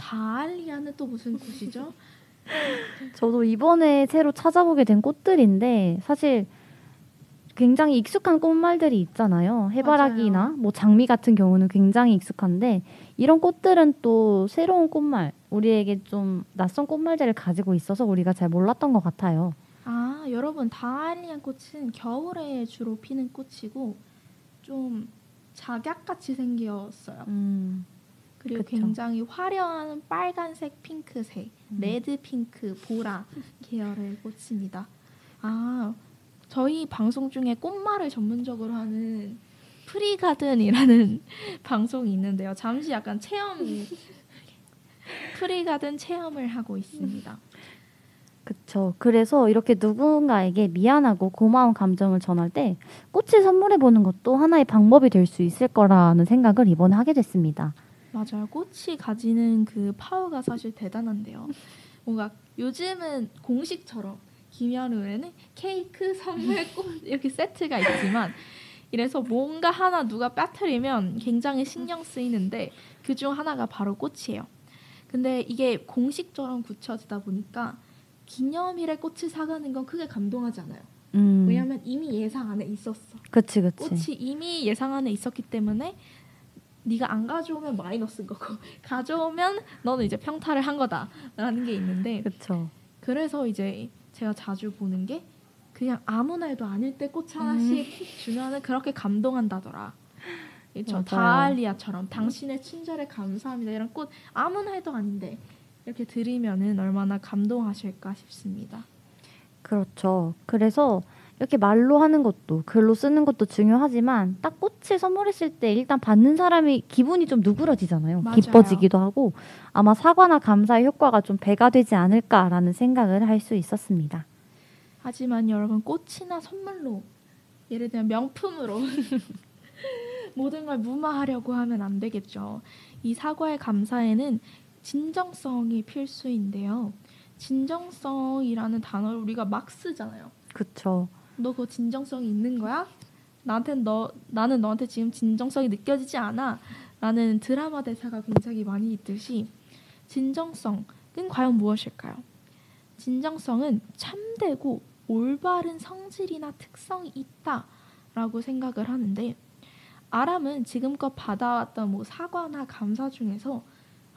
다알리아는 또 무슨 꽃이죠? 저도 이번에 새로 찾아보게 된 꽃들인데 사실 굉장히 익숙한 꽃말들이 있잖아요. 해바라기나 맞아요. 뭐 장미 같은 경우는 굉장히 익숙한데 이런 꽃들은 또 새로운 꽃말, 우리에게 좀 낯선 꽃말들을 가지고 있어서 우리가 잘 몰랐던 것 같아요. 아 여러분 다알리안 꽃은 겨울에 주로 피는 꽃이고 좀 작약같이 생겼어요. 음, 그리고 그쵸. 굉장히 화려한 빨간색, 핑크색, 음. red, 핑크, 보라 계열의 꽃입니다. 아, 저희 방송 중에 꽃말을 전문적으로 하는 프리가든이라는 방송이 있는데요. 잠시 약간 체험 프리가든 체험을 하고 있습니다. 그쵸. 그래서 이렇게 누군가에게 미안하고 고마운 감정을 전할 때 꽃을 선물해 보는 것도 하나의 방법이 될 수 있을 거라는 생각을 이번에 하게 됐습니다. 맞아요. 꽃이 가지는 그 파워가 사실 대단한데요. 뭔가 요즘은 공식처럼 김연우에는 케이크, 선물, 꽃 이렇게 세트가 있지만 이래서 뭔가 하나 누가 빠뜨리면 굉장히 신경 쓰이는데 그 중 하나가 바로 꽃이에요. 근데 이게 공식처럼 굳혀지다 보니까 기념일에 꽃을 사가는 건 크게 감동하지 않아요. 음. 왜냐하면 이미 예상 안에 있었어. 그치 그치. 꽃이 이미 예상 안에 있었기 때문에 네가 안 가져오면 마이너스인 거고 가져오면 너는 이제 평타를 한 거다라는 게 있는데 그쵸. 그래서 이제 제가 자주 보는 게 그냥 아무나 해도 아닐 때 꽃 하나씩 주면은 그렇게 감동한다더라. 저 맞아요. 다알리아처럼 당신의 친절에 감사합니다 이런 꽃 아무나 해도 아닌데 이렇게 드리면은 얼마나 감동하실까 싶습니다. 그렇죠. 그래서 이렇게 말로 하는 것도 글로 쓰는 것도 중요하지만 딱 꽃을 선물했을 때 일단 받는 사람이 기분이 좀 누그러지잖아요. 맞아요. 기뻐지기도 하고 아마 사과나 감사의 효과가 좀 배가 되지 않을까라는 생각을 할 수 있었습니다. 하지만 여러분 꽃이나 선물로 예를 들면 명품으로 모든 걸 무마하려고 하면 안 되겠죠. 이 사과의 감사에는 진정성이 필수인데요. 진정성이라는 단어를 우리가 막 쓰잖아요. 그쵸. 너그 진정성이 있는 거야? 나한테 너 나는 너한테 지금 진정성이 느껴지지 않아. 라는 드라마 대사가 굉장히 많이 있듯이 진정성은 과연 무엇일까요? 진정성은 참되고 올바른 성질이나 특성이 있다라고 생각을 하는데 아람은 지금껏 받아왔던 뭐 사과나 감사 중에서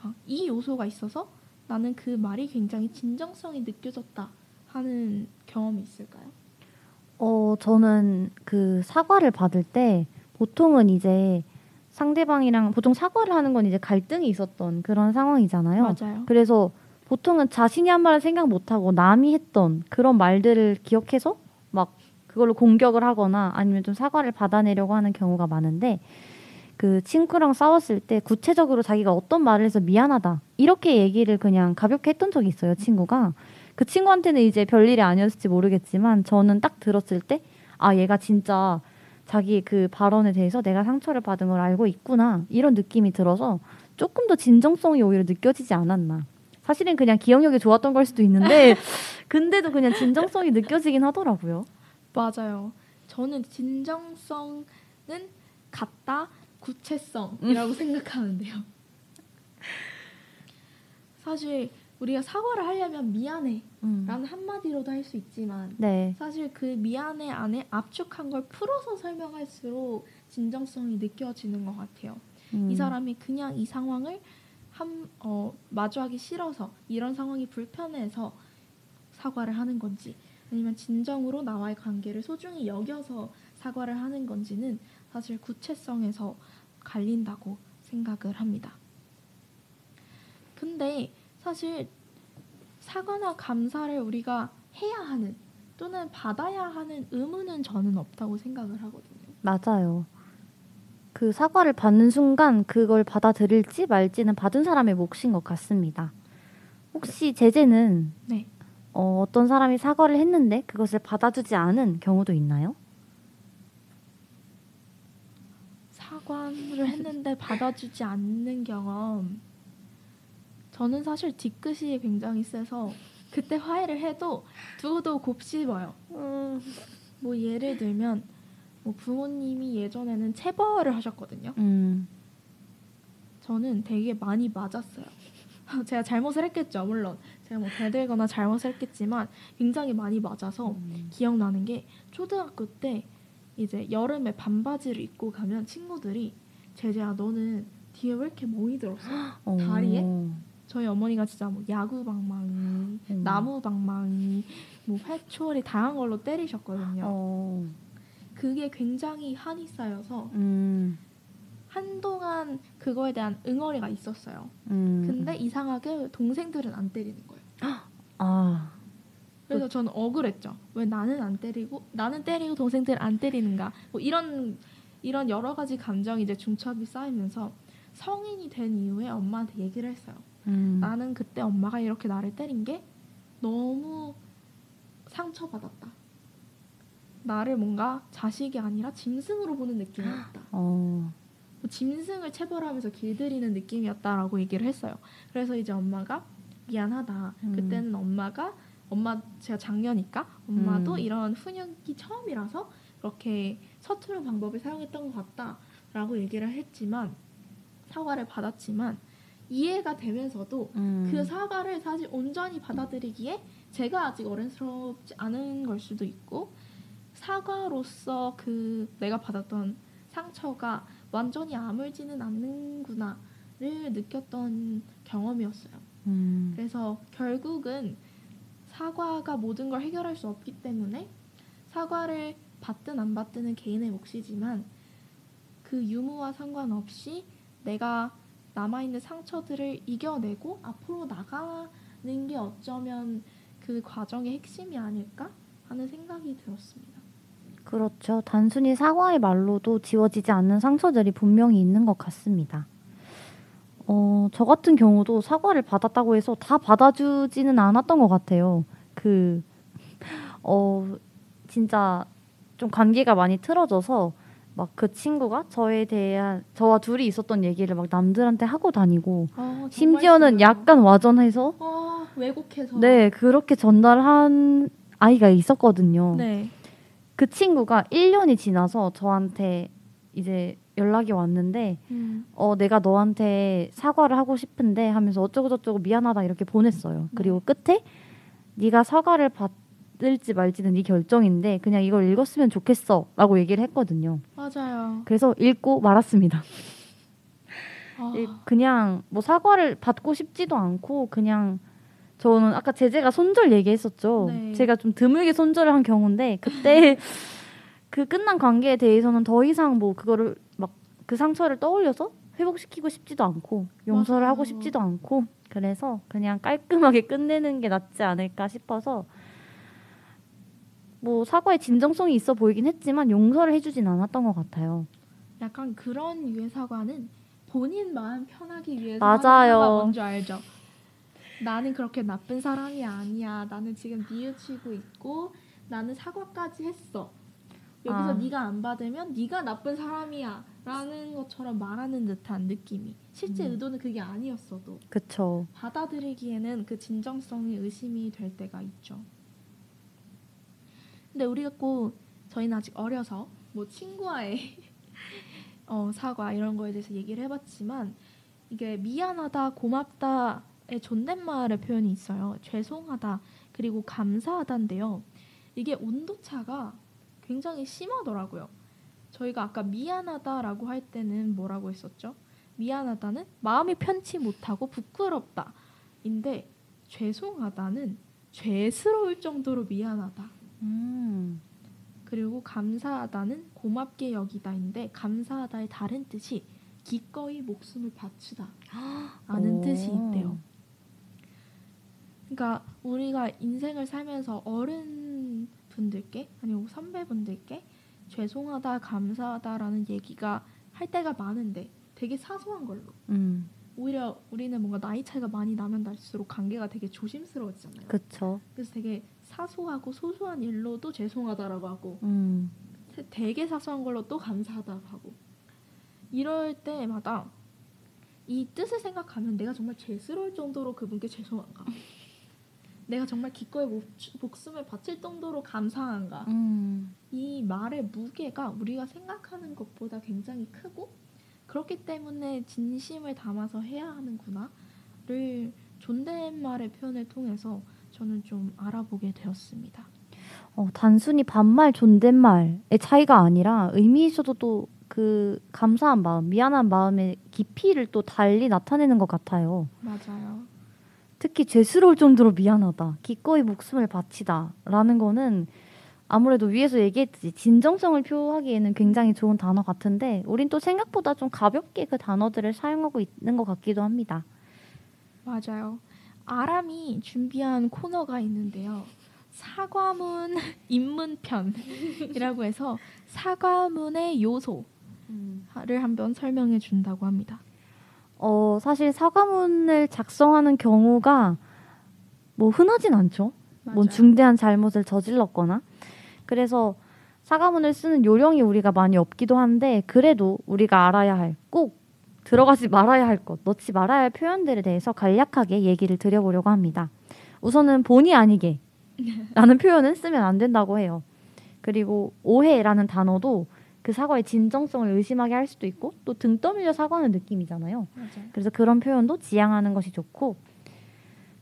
아, 이 요소가 있어서 나는 그 말이 굉장히 진정성이 느껴졌다 하는 경험이 있을까요? 어, 저는 그 사과를 받을 때 보통은 이제 상대방이랑 보통 사과를 하는 건 이제 갈등이 있었던 그런 상황이잖아요. 맞아요. 그래서 보통은 자신이 한 말을 생각 못 하고 남이 했던 그런 말들을 기억해서 막 그걸로 공격을 하거나 아니면 좀 사과를 받아내려고 하는 경우가 많은데 그 친구랑 싸웠을 때 구체적으로 자기가 어떤 말을 해서 미안하다 이렇게 얘기를 그냥 가볍게 했던 적이 있어요 친구가 그 친구한테는 이제 별일이 아니었을지 모르겠지만 저는 딱 들었을 때 아 얘가 진짜 자기 그 발언에 대해서 내가 상처를 받은 걸 알고 있구나 이런 느낌이 들어서 조금 더 진정성이 오히려 느껴지지 않았나 사실은 그냥 기억력이 좋았던 걸 수도 있는데 근데도 그냥 진정성이 느껴지긴 하더라고요. 맞아요. 저는 진정성은 같다 구체성이라고 생각하는데요. 사실 우리가 사과를 하려면 미안해 음. 라는 한마디로도 할 수 있지만 네, 사실 그 미안해 안에 압축한 걸 풀어서 설명할수록 진정성이 느껴지는 것 같아요. 음. 이 사람이 그냥 이 상황을 한, 어, 마주하기 싫어서 이런 상황이 불편해서 사과를 하는 건지 아니면 진정으로 나와의 관계를 소중히 여겨서 사과를 하는 건지는 사실 구체성에서 갈린다고 생각을 합니다. 근데 사실 사과나 감사를 우리가 해야 하는 또는 받아야 하는 의무는 저는 없다고 생각을 하거든요. 맞아요. 그 사과를 받는 순간 그걸 받아들일지 말지는 받은 사람의 몫인 것 같습니다. 혹시 제재는 네. 어, 어떤 사람이 사과를 했는데 그것을 받아주지 않은 경우도 있나요? 사과를 했는데 받아주지 않는 경험. 저는 사실 뒤끝이 굉장히 세서 그때 화해를 해도 두고도 곱씹어요. 뭐 예를 들면 뭐 부모님이 예전에는 체벌을 하셨거든요. 음, 저는 되게 많이 맞았어요. 제가 잘못을 했겠죠, 물론. 제가 뭐 대들거나 잘못을 했겠지만 굉장히 많이 맞아서 기억나는 게 초등학교 때 이제 여름에 반바지를 입고 가면 친구들이 제재야 너는 뒤에 왜 이렇게 멍이 들었어? 어, 다리에? 저희 어머니가 진짜 뭐 야구 방망이, 음. 나무 방망이, 뭐 회초리 다양한 걸로 때리셨거든요. 어, 그게 굉장히 한이 쌓여서 음, 한동안 그거에 대한 응어리가 있었어요. 음. 근데 이상하게 동생들은 안 때리는 거예요. 아, 그래서 저는 억울했죠. 왜 나는 안 때리고 나는 때리고 동생들 안 때리는가? 뭐 이런 이런 여러 가지 감정이 이제 중첩이 쌓이면서 성인이 된 이후에 엄마한테 얘기를 했어요. 음, 나는 그때 엄마가 이렇게 나를 때린 게 너무 상처받았다. 나를 뭔가 자식이 아니라 짐승으로 보는 느낌이었다. 어, 뭐 짐승을 체벌하면서 길들이는 느낌이었다라고 얘기를 했어요. 그래서 이제 엄마가 미안하다. 음. 그때는 엄마가 엄마 제가 작년이니까 엄마도 음. 이런 훈육이 처음이라서 그렇게 서투른 방법을 사용했던 것 같다라고 얘기를 했지만 사과를 받았지만 이해가 되면서도 음. 그 사과를 사실 온전히 받아들이기에 제가 아직 어른스럽지 않은 걸 수도 있고 사과로서 그 내가 받았던 상처가 완전히 아물지는 않는구나를 느꼈던 경험이었어요. 음. 그래서 결국은 사과가 모든 걸 해결할 수 없기 때문에 사과를 받든 안 받든은 개인의 몫이지만 그 유무와 상관없이 내가 남아있는 상처들을 이겨내고 앞으로 나가는 게 어쩌면 그 과정의 핵심이 아닐까 하는 생각이 들었습니다. 그렇죠. 단순히 사과의 말로도 지워지지 않는 상처들이 분명히 있는 것 같습니다. 어, 저 같은 경우도 사과를 받았다고 해서 다 받아주지는 않았던 것 같아요. 그, 어, 진짜 좀 관계가 많이 틀어져서 막 그 친구가 저에 대한, 저와 둘이 있었던 얘기를 막 남들한테 하고 다니고, 어, 심지어는 약간 와전해서, 어, 왜곡해서 네, 그렇게 전달한 아이가 있었거든요. 네. 그 친구가 1년이 지나서 저한테 이제 연락이 왔는데 음, 어 내가 너한테 사과를 하고 싶은데 하면서 어쩌고 저쩌고 미안하다 이렇게 보냈어요. 그리고 끝에 네가 사과를 받 을지 말지는 네 결정인데 그냥 이걸 읽었으면 좋겠어라고 얘기를 했거든요. 맞아요. 그래서 읽고 말았습니다. 아, 일- 그냥 뭐 사과를 받고 싶지도 않고 그냥 저는 아까 제재가 손절 얘기했었죠. 네. 제가 좀 드물게 손절을 한 경우인데 그때 그 끝난 관계에 대해서는 더 이상 뭐 그거를 막 그 상처를 떠올려서 회복시키고 싶지도 않고 용서를 맞아요. 하고 싶지도 않고 그래서 그냥 깔끔하게 끝내는 게 낫지 않을까 싶어서 뭐 사과의 진정성이 있어 보이긴 했지만 용서를 해주진 않았던 것 같아요. 약간 그런 유의 사과는 본인 마음 편하기 위해서 맞아요. 하는 뭔지 알죠? 나는 그렇게 나쁜 사람이 아니야. 나는 지금 뉘우치고 있고 나는 사과까지 했어. 여기서 아. 네가 안 받으면 네가 나쁜 사람이야. 라는 것처럼 말하는 듯한 느낌이. 실제 음. 의도는 그게 아니었어도 그쵸. 받아들이기에는 그 진정성이 의심이 될 때가 있죠. 근데 우리가 꼭 저희는 아직 어려서 뭐 친구와의 어, 사과 이런 거에 대해서 얘기를 해봤지만 이게 미안하다, 고맙다의 존댓말의 표현이 있어요. 죄송하다 그리고 감사하다인데요. 이게 온도차가 굉장히 심하더라고요. 저희가 아까 미안하다라고 할 때는 뭐라고 했었죠? 미안하다는 마음이 편치 못하고 부끄럽다인데 죄송하다는 죄스러울 정도로 미안하다. 음. 그리고 감사하다는 고맙게 여기다인데 감사하다의 다른 뜻이 기꺼이 목숨을 바치다 라는 오. 뜻이 있대요. 그러니까 우리가 인생을 살면서 어른 분들께 아니면 선배 분들께 죄송하다 감사하다라는 얘기가 할 때가 많은데 되게 사소한 걸로 음. 오히려 우리는 뭔가 나이 차이가 많이 나면 날수록 관계가 되게 조심스러워지잖아요. 그쵸. 그래서 되게 사소하고 소소한 일로도 죄송하다라고 하고 음. 되게 사소한 걸로 또 감사하다고 하고 이럴 때마다 이 뜻을 생각하면 내가 정말 죄스러울 정도로 그분께 죄송한가? 내가 정말 기꺼이 목, 목숨을 바칠 정도로 감사한가? 음. 이 말의 무게가 우리가 생각하는 것보다 굉장히 크고 그렇기 때문에 진심을 담아서 해야 하는구나를 존댓말의 표현을 통해서 저는 좀 알아보게 되었습니다. 어, 단순히 반말 존댓말의 차이가 아니라 의미 있어도 또 그 감사한 마음, 미안한 마음의 깊이를 또 달리 나타내는 것 같아요. 맞아요. 특히 죄스러울 정도로 미안하다, 기꺼이 목숨을 바치다라는 거는 아무래도 위에서 얘기했듯이 진정성을 표하기에는 굉장히 좋은 단어 같은데 우린 또 생각보다 좀 가볍게 그 단어들을 사용하고 있는 것 같기도 합니다. 맞아요. 아람이 준비한 코너가 있는데요. 사과문 입문편이라고 해서 사과문의 요소를 한번 설명해 준다고 합니다. 어, 사실 사과문을 작성하는 경우가 뭐 흔하진 않죠. 뭔 맞아요. 중대한 잘못을 저질렀거나 그래서 사과문을 쓰는 요령이 우리가 많이 없기도 한데 그래도 우리가 알아야 할 꼭 들어가지 말아야 할 것, 넣지 말아야 할 표현들에 대해서 간략하게 얘기를 드려보려고 합니다. 우선은 본의 아니게 라는 표현은 쓰면 안 된다고 해요. 그리고 오해라는 단어도 그 사과의 진정성을 의심하게 할 수도 있고 또 등 떠밀려 사과하는 느낌이잖아요. 맞아요. 그래서 그런 표현도 지양하는 것이 좋고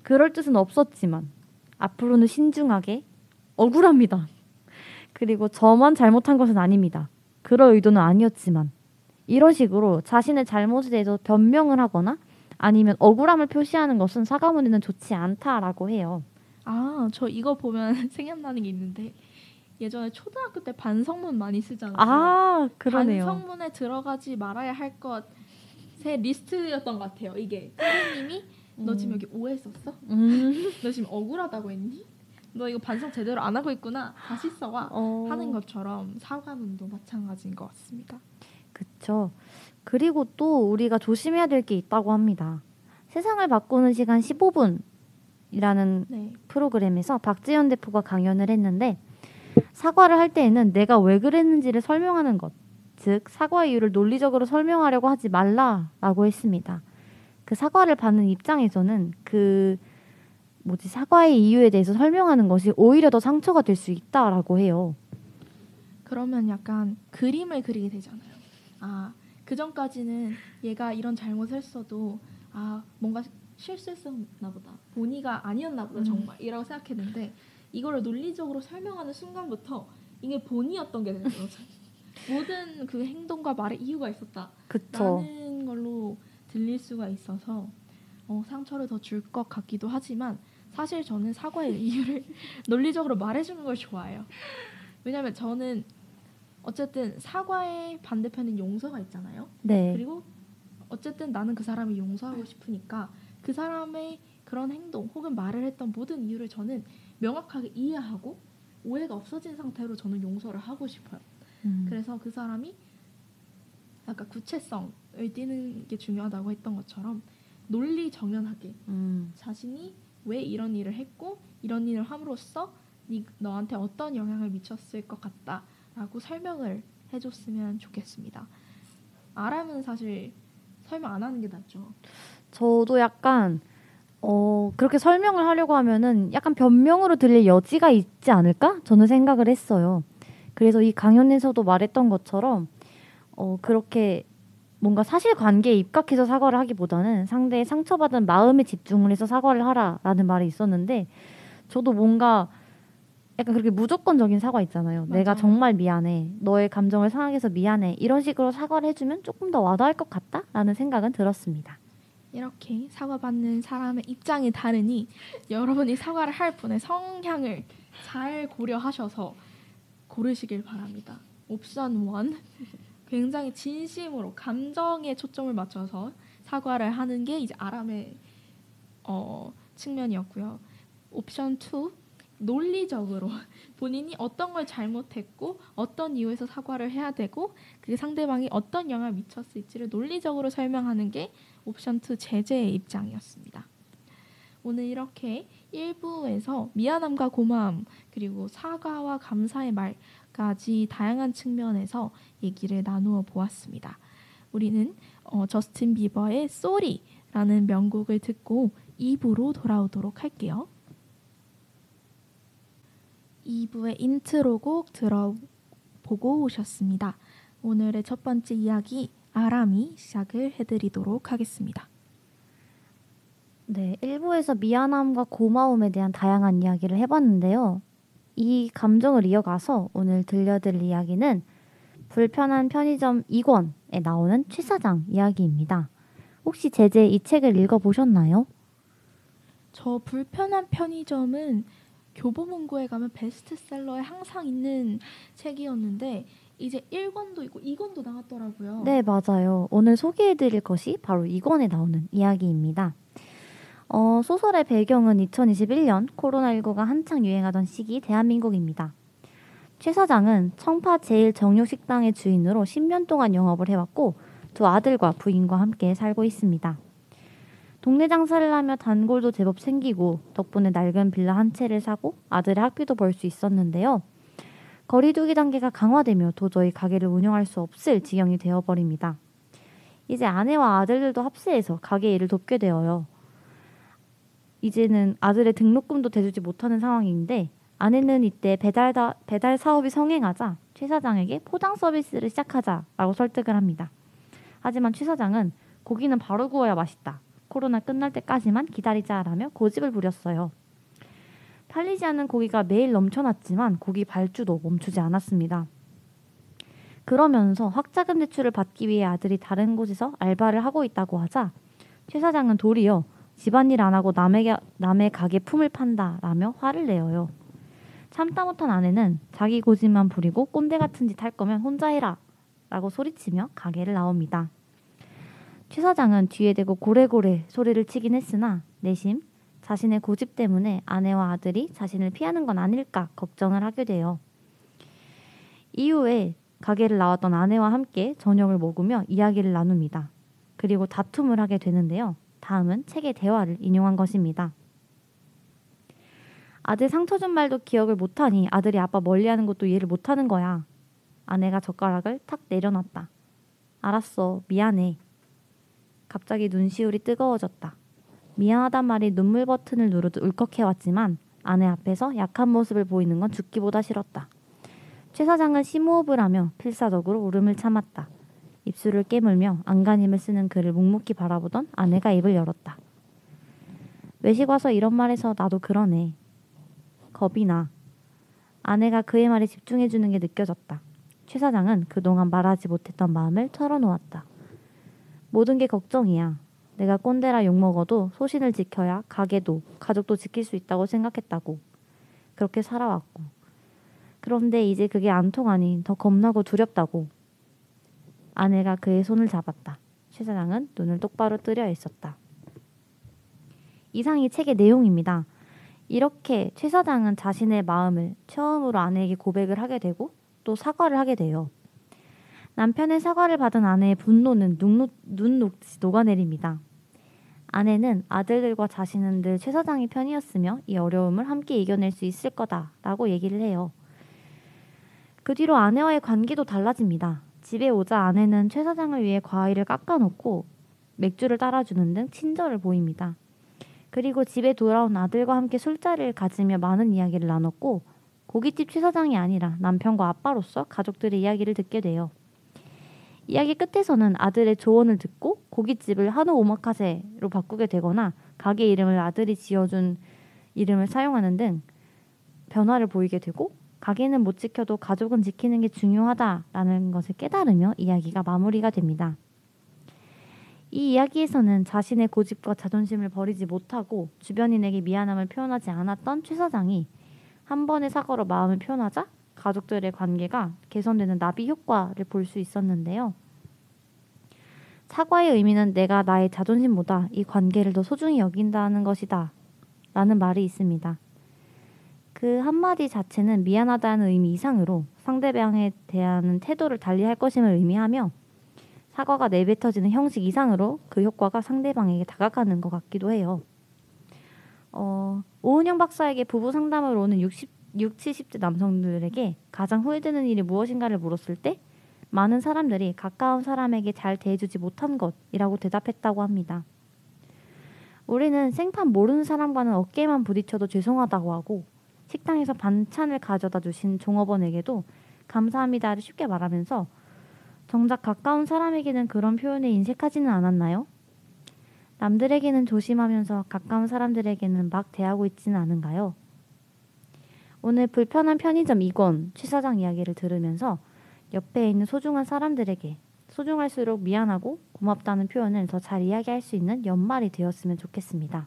그럴 뜻은 없었지만 앞으로는 신중하게 억울합니다. 그리고 저만 잘못한 것은 아닙니다. 그럴 의도는 아니었지만 이런 식으로 자신의 잘못에 대해서 변명을 하거나 아니면 억울함을 표시하는 것은 사과문에는 좋지 않다라고 해요. 아, 저 이거 보면 생각나는 게 있는데 예전에 초등학교 때 반성문 많이 쓰잖아요. 아 그러네요. 반성문에 들어가지 말아야 할 것의 리스트였던 것 같아요. 이게 선생님이 너 지금 여기 오해 썼어? 음, 너 지금 억울하다고 했니? 너 이거 반성 제대로 안 하고 있구나. 다시 써와. 어, 하는 것처럼 사과문도 마찬가지인 것 같습니다. 그쵸. 그리고 또 우리가 조심해야 될 게 있다고 합니다. 세상을 바꾸는 시간 15분이라는 네. 프로그램에서 박지현 대표가 강연을 했는데 사과를 할 때에는 내가 왜 그랬는지를 설명하는 것, 즉 사과 이유를 논리적으로 설명하려고 하지 말라라고 했습니다. 그 사과를 받는 입장에서는 그 뭐지 사과의 이유에 대해서 설명하는 것이 오히려 더 상처가 될 수 있다라고 해요. 그러면 약간 그림을 그리게 되잖아요. 아, 그 전까지는 얘가 이런 잘못을 했어도 아, 뭔가 실수했었나 보다. 본의가 아니었나 보다 음. 정말 이라고 생각했는데 이거를 논리적으로 설명하는 순간부터 이게 본의였던 게 되는 거죠. 모든 그 행동과 말에 이유가 있었다. 라는 걸로 들릴 수가 있어서 어, 상처를 더 줄 것 같기도 하지만 사실 저는 사과의 이유를 논리적으로 말해주는 걸 좋아해요. 왜냐하면 저는 어쨌든 사과의 반대편은 용서가 있잖아요. 네. 그리고 어쨌든 나는 그 사람을 용서하고 싶으니까 그 사람의 그런 행동 혹은 말을 했던 모든 이유를 저는 명확하게 이해하고 오해가 없어진 상태로 저는 용서를 하고 싶어요. 음. 그래서 그 사람이 약간 구체성을 띠는 게 중요하다고 했던 것처럼 논리 정연하게 음. 자신이 왜 이런 일을 했고 이런 일을 함으로써 니, 너한테 어떤 영향을 미쳤을 것 같다 라고 설명을 해줬으면 좋겠습니다. 아람은 사실 설명 안 하는 게 낫죠. 저도 약간 어 그렇게 설명을 하려고 하면은 약간 변명으로 들릴 여지가 있지 않을까? 저는 생각을 했어요. 그래서 이 강연에서도 말했던 것처럼 어 그렇게 뭔가 사실 관계에 입각해서 사과를 하기보다는 상대의 상처받은 마음에 집중을 해서 사과를 하라라는 말이 있었는데 저도 뭔가 약간 그렇게 무조건적인 사과 있잖아요. 내가 맞아요. 정말 미안해. 너의 감정을 상하게 해서 미안해. 이런 식으로 사과를 해주면 조금 더 와닿을 것 같다라는 생각은 들었습니다. 이렇게 사과받는 사람의 입장이 다르니 여러분이 사과를 할 분의 성향을 잘 고려하셔서 고르시길 바랍니다. 옵션 1 굉장히 진심으로 감정에 초점을 맞춰서 사과를 하는 게 이제 아람의 어, 측면이었고요. 옵션 2 논리적으로 본인이 어떤 걸 잘못했고 어떤 이유에서 사과를 해야 되고 그게 상대방이 어떤 영향을 미쳤을지를 논리적으로 설명하는 게 옵션 2 제재의 입장이었습니다. 오늘 이렇게 1부에서 미안함과 고마움 그리고 사과와 감사의 말까지 다양한 측면에서 얘기를 나누어 보았습니다. 우리는 어, 저스틴 비버의 Sorry라는 명곡을 듣고 2부로 돌아오도록 할게요. 2부의 intro곡 들어보고 오셨습니다. 오늘의 첫 번째 이야기 아람이 시작을 해드리도록 하겠습니다. 네, 1부에서 미안함과 고마움에 대한 다양한 이야기를 해봤는데요. 이 감정을 이어가서 오늘 들려드릴 이야기는 불편한 편의점 2권에 나오는 최 사장 이야기입니다. 혹시 제제 이 책을 읽어보셨나요? 저 불편한 편의점은 교보문고에 가면 베스트셀러에 항상 있는 책이었는데 이제 1권도 있고 2권도 나왔더라고요. 네, 맞아요. 오늘 소개해 드릴 것이 바로 2권에 나오는 이야기입니다. 어, 소설의 배경은 2021년 코로나19가 한창 유행하던 시기 대한민국입니다. 최 사장은 청파 제일정육식당의 주인으로 10년 동안 영업을 해왔고 두 아들과 부인과 함께 살고 있습니다. 동네 장사를 하며 단골도 제법 생기고 덕분에 낡은 빌라 한 채를 사고 아들의 학비도 벌 수 있었는데요. 거리두기 단계가 강화되며 도저히 가게를 운영할 수 없을 지경이 되어버립니다. 이제 아내와 아들들도 합세해서 가게 일을 돕게 되어요. 이제는 아들의 등록금도 대주지 못하는 상황인데 아내는 이때 배달, 다, 배달 사업이 성행하자 최 사장에게 포장 서비스를 시작하자라고 설득을 합니다. 하지만 최 사장은 고기는 바로 구워야 맛있다. 코로나 끝날 때까지만 기다리자라며 고집을 부렸어요. 팔리지 않는 고기가 매일 넘쳐났지만 고기 발주도 멈추지 않았습니다. 그러면서 확자금 대출을 받기 위해 아들이 다른 곳에서 알바를 하고 있다고 하자 최 사장은 도리어 집안일 안 하고 남의, 남의 가게 품을 판다라며 화를 내어요. 참다 못한 아내는 자기 고집만 부리고 꼰대 같은 짓 할 거면 혼자 해라 라고 소리치며 가게를 나옵니다. 최 사장은 뒤에 대고 고래고래 소리를 치긴 했으나 내심 자신의 고집 때문에 아내와 아들이 자신을 피하는 건 아닐까 걱정을 하게 돼요. 이후에 가게를 나왔던 아내와 함께 저녁을 먹으며 이야기를 나눕니다. 그리고 다툼을 하게 되는데요. 다음은 책의 대화를 인용한 것입니다. 아들 상처 준 말도 기억을 못하니 아들이 아빠 멀리하는 것도 이해를 못하는 거야. 아내가 젓가락을 탁 내려놨다. 알았어, 미안해. 갑자기 눈시울이 뜨거워졌다. 미안하단 말이 눈물 버튼을 누르듯 울컥해왔지만 아내 앞에서 약한 모습을 보이는 건 죽기보다 싫었다. 최 사장은 심호흡을 하며 필사적으로 울음을 참았다. 입술을 깨물며 안간힘을 쓰는 그를 묵묵히 바라보던 아내가 입을 열었다. 외식 와서 이런 말해서 나도 그러네. 겁이 나. 아내가 그의 말에 집중해주는 게 느껴졌다. 최 사장은 그동안 말하지 못했던 마음을 털어놓았다. 모든 게 걱정이야. 내가 꼰대라 욕먹어도 소신을 지켜야 가게도 가족도 지킬 수 있다고 생각했다고. 그렇게 살아왔고. 그런데 이제 그게 안 통하니 더 겁나고 두렵다고. 아내가 그의 손을 잡았다. 최 사장은 눈을 똑바로 뜨려 있었다. 이상이 책의 내용입니다. 이렇게 최 사장은 자신의 마음을 처음으로 아내에게 고백을 하게 되고 또 사과를 하게 돼요. 남편의 사과를 받은 아내의 분노는 눈, 눈 녹듯이 녹아내립니다. 아내는 아들들과 자신은 늘 최 사장이 편이었으며 이 어려움을 함께 이겨낼 수 있을 거다라고 얘기를 해요. 그 뒤로 아내와의 관계도 달라집니다. 집에 오자 아내는 최 사장을 위해 과일을 깎아놓고 맥주를 따라주는 등 친절을 보입니다. 그리고 집에 돌아온 아들과 함께 술자리를 가지며 많은 이야기를 나눴고 고깃집 최 사장이 아니라 남편과 아빠로서 가족들의 이야기를 듣게 돼요. 이야기 끝에서는 아들의 조언을 듣고 고깃집을 한우 오마카세로 바꾸게 되거나 가게 이름을 아들이 지어준 이름을 사용하는 등 변화를 보이게 되고 가게는 못 지켜도 가족은 지키는 게 중요하다라는 것을 깨달으며 이야기가 마무리가 됩니다. 이 이야기에서는 자신의 고집과 자존심을 버리지 못하고 주변인에게 미안함을 표현하지 않았던 최 사장이 한 번의 사과로 마음을 표현하자 가족들의 관계가 개선되는 나비 효과를 볼 수 있었는데요. 사과의 의미는 내가 나의 자존심보다 이 관계를 더 소중히 여긴다는 것이다. 라는 말이 있습니다. 그 한마디 자체는 미안하다는 의미 이상으로 상대방에 대한 태도를 달리할 것임을 의미하며 사과가 내뱉어지는 형식 이상으로 그 효과가 상대방에게 다가가는 것 같기도 해요. 어, 오은영 박사에게 부부 상담을 오는 60, 60, 70대 남성들에게 가장 후회되는 일이 무엇인가를 물었을 때 많은 사람들이 가까운 사람에게 잘 대해주지 못한 것이라고 대답했다고 합니다. 우리는 생판 모르는 사람과는 어깨만 부딪혀도 죄송하다고 하고 식당에서 반찬을 가져다 주신 종업원에게도 감사합니다를 쉽게 말하면서 정작 가까운 사람에게는 그런 표현에 인색하지는 않았나요? 남들에게는 조심하면서 가까운 사람들에게는 막 대하고 있지는 않은가요? 오늘 불편한 편의점 2권 최 사장 이야기를 들으면서 옆에 있는 소중한 사람들에게 소중할수록 미안하고 고맙다는 표현을 더 잘 이야기할 수 있는 연말이 되었으면 좋겠습니다.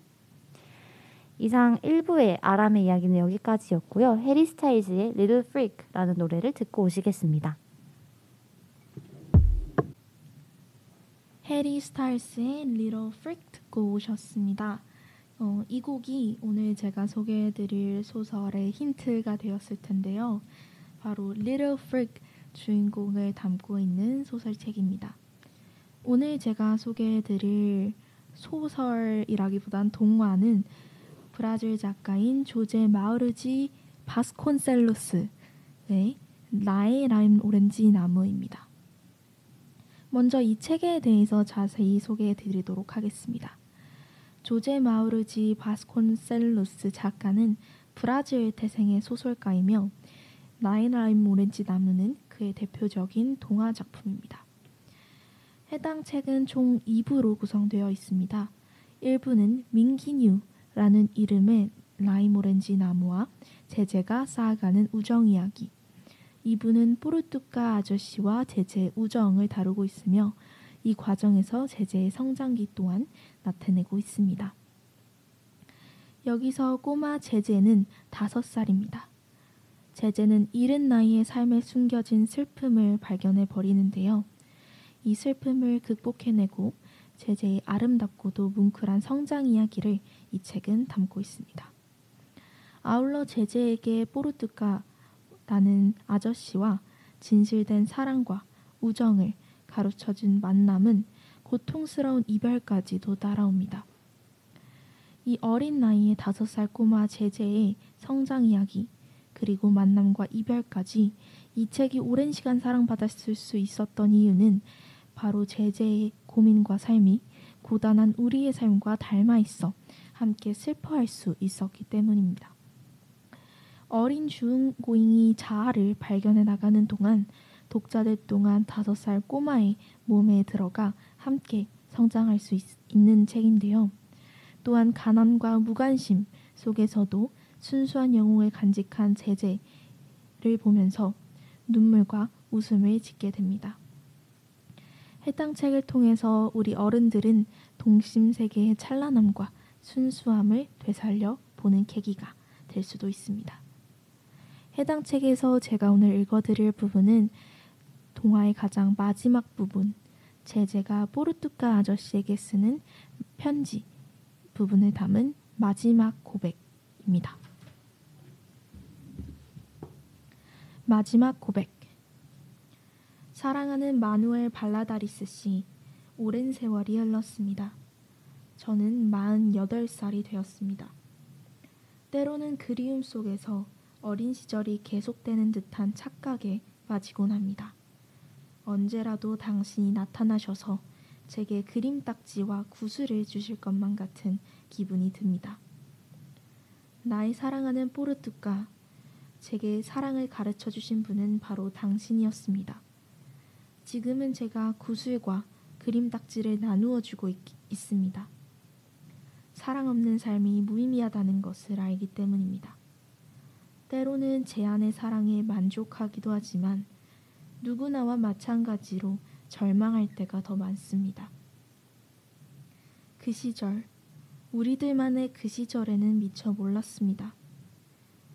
이상 1부의 아람의 이야기는 여기까지였고요. 해리 스타일즈의 Little Freak라는 노래를 듣고 오시겠습니다. 해리 스타일스의 Little Freak 듣고 오셨습니다. 어, 이 곡이 오늘 제가 소개해드릴 소설의 힌트가 되었을 텐데요. 바로 Little Freak 주인공을 담고 있는 소설책입니다. 오늘 제가 소개해드릴 소설이라기보단 동화는 브라질 작가인 조제 마우르지 바스콘셀로스의 나의 라임 오렌지 나무입니다. 먼저 이 책에 대해서 자세히 소개해 드리도록 하겠습니다. 조제 마우루 지 바스콘셀로스 작가는 브라질 태생의 소설가이며 나의 라임 오렌지 나무는 그의 대표적인 동화 작품입니다. 해당 책은 총 2부로 구성되어 있습니다. 1부는 밍기뉴라는 이름의 라임 오렌지 나무와 제제가 쌓아가는 우정 이야기. 2부는 뽀르뚜까 아저씨와 제제의 우정을 다루고 있으며 이 과정에서 제제의 성장기 또한 나타내고 있습니다. 여기서 꼬마 제제는 다섯 살입니다. 제제는 이른 나이에 삶에 숨겨진 슬픔을 발견해 버리는데요. 이 슬픔을 극복해내고 제제의 아름답고도 뭉클한 성장 이야기를 이 책은 담고 있습니다. 아울러 제제에게 뽀르뚜까라는 아저씨와 진실된 사랑과 우정을 가르쳐준 만남은 고통스러운 이별까지도 따라옵니다. 이 어린 나이에 다섯 살 꼬마 제제의 성장 이야기, 그리고 만남과 이별까지 이 책이 오랜 시간 사랑받았을 수 있었던 이유는 바로 제제의 고민과 삶이 고단한 우리의 삶과 닮아 있어 함께 슬퍼할 수 있었기 때문입니다. 어린 주인공이 자아를 발견해 나가는 동안 독자들 동안 다섯 살 꼬마의 몸에 들어가 함께 성장할 수 있, 있는 책인데요. 또한 가난과 무관심 속에서도 순수한 영웅을 간직한 제제를 보면서 눈물과 웃음을 짓게 됩니다. 해당 책을 통해서 우리 어른들은 동심 세계의 찬란함과 순수함을 되살려 보는 계기가 될 수도 있습니다. 해당 책에서 제가 오늘 읽어드릴 부분은 동화의 가장 마지막 부분, 제제가 뽀르뚜까 아저씨에게 쓰는 편지 부분을 담은 마지막 고백입니다. 마지막 고백. 사랑하는 마누엘 발라다리스 씨, 오랜 세월이 흘렀습니다. 저는 48살이 되었습니다. 때로는 그리움 속에서 어린 시절이 계속되는 듯한 착각에 빠지곤 합니다. 언제라도 당신이 나타나셔서 제게 그림 딱지와 구슬을 주실 것만 같은 기분이 듭니다. 나의 사랑하는 포르투가 제게 사랑을 가르쳐 주신 분은 바로 당신이었습니다. 지금은 제가 구슬과 그림 딱지를 나누어 주고 있, 있습니다. 사랑 없는 삶이 무의미하다는 것을 알기 때문입니다. 때로는 제 안의 사랑에 만족하기도 하지만 누구나와 마찬가지로 절망할 때가 더 많습니다. 그 시절, 우리들만의 그 시절에는 미처 몰랐습니다.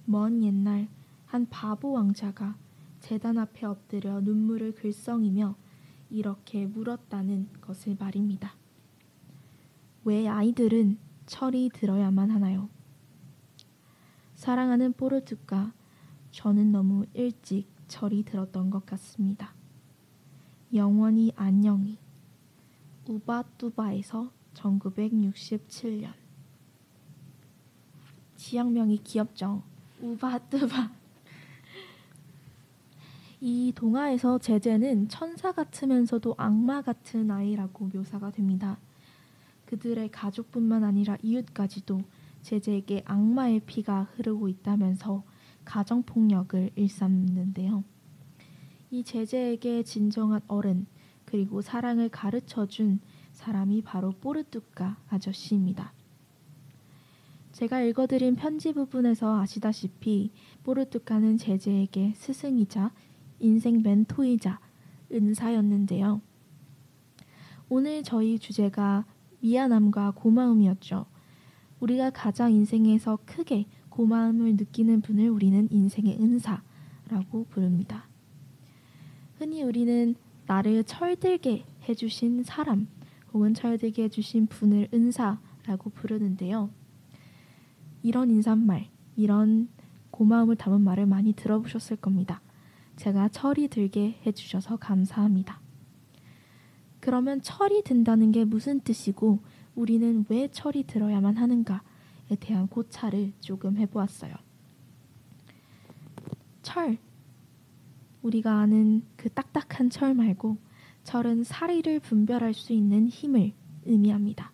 먼 옛날 한 바보 왕자가 재단 앞에 엎드려 눈물을 글썽이며 이렇게 물었다는 것을 말입니다. 왜 아이들은 철이 들어야만 하나요? 사랑하는 포르투가 저는 너무 일찍 철이 들었던 것 같습니다. 영원히 안녕히 우바뚜바에서 1967년 지역명이 귀엽죠? 우바뚜바 이 동화에서 제제는 천사 같으면서도 악마 같은 아이라고 묘사가 됩니다. 그들의 가족뿐만 아니라 이웃까지도 제제에게 악마의 피가 흐르고 있다면서 가정폭력을 일삼는데요. 이 제제에게 진정한 어른 그리고 사랑을 가르쳐 준 사람이 바로 뽀르뚜까 아저씨입니다. 제가 읽어드린 편지 부분에서 아시다시피 뽀르뚜까는 제제에게 스승이자 인생 멘토이자 은사였는데요. 오늘 저희 주제가 미안함과 고마움이었죠. 우리가 가장 인생에서 크게 고마움을 느끼는 분을 우리는 인생의 은사라고 부릅니다. 흔히 우리는 나를 철들게 해주신 사람 혹은 철들게 해주신 분을 은사라고 부르는데요. 이런 인사말, 이런 고마움을 담은 말을 많이 들어보셨을 겁니다. 제가 철이 들게 해주셔서 감사합니다. 그러면 철이 든다는 게 무슨 뜻이고 우리는 왜 철이 들어야만 하는가에 대한 고찰을 조금 해보았어요. 철. 우리가 아는 그 딱딱한 철 말고 철은 사리를 분별할 수 있는 힘을 의미합니다.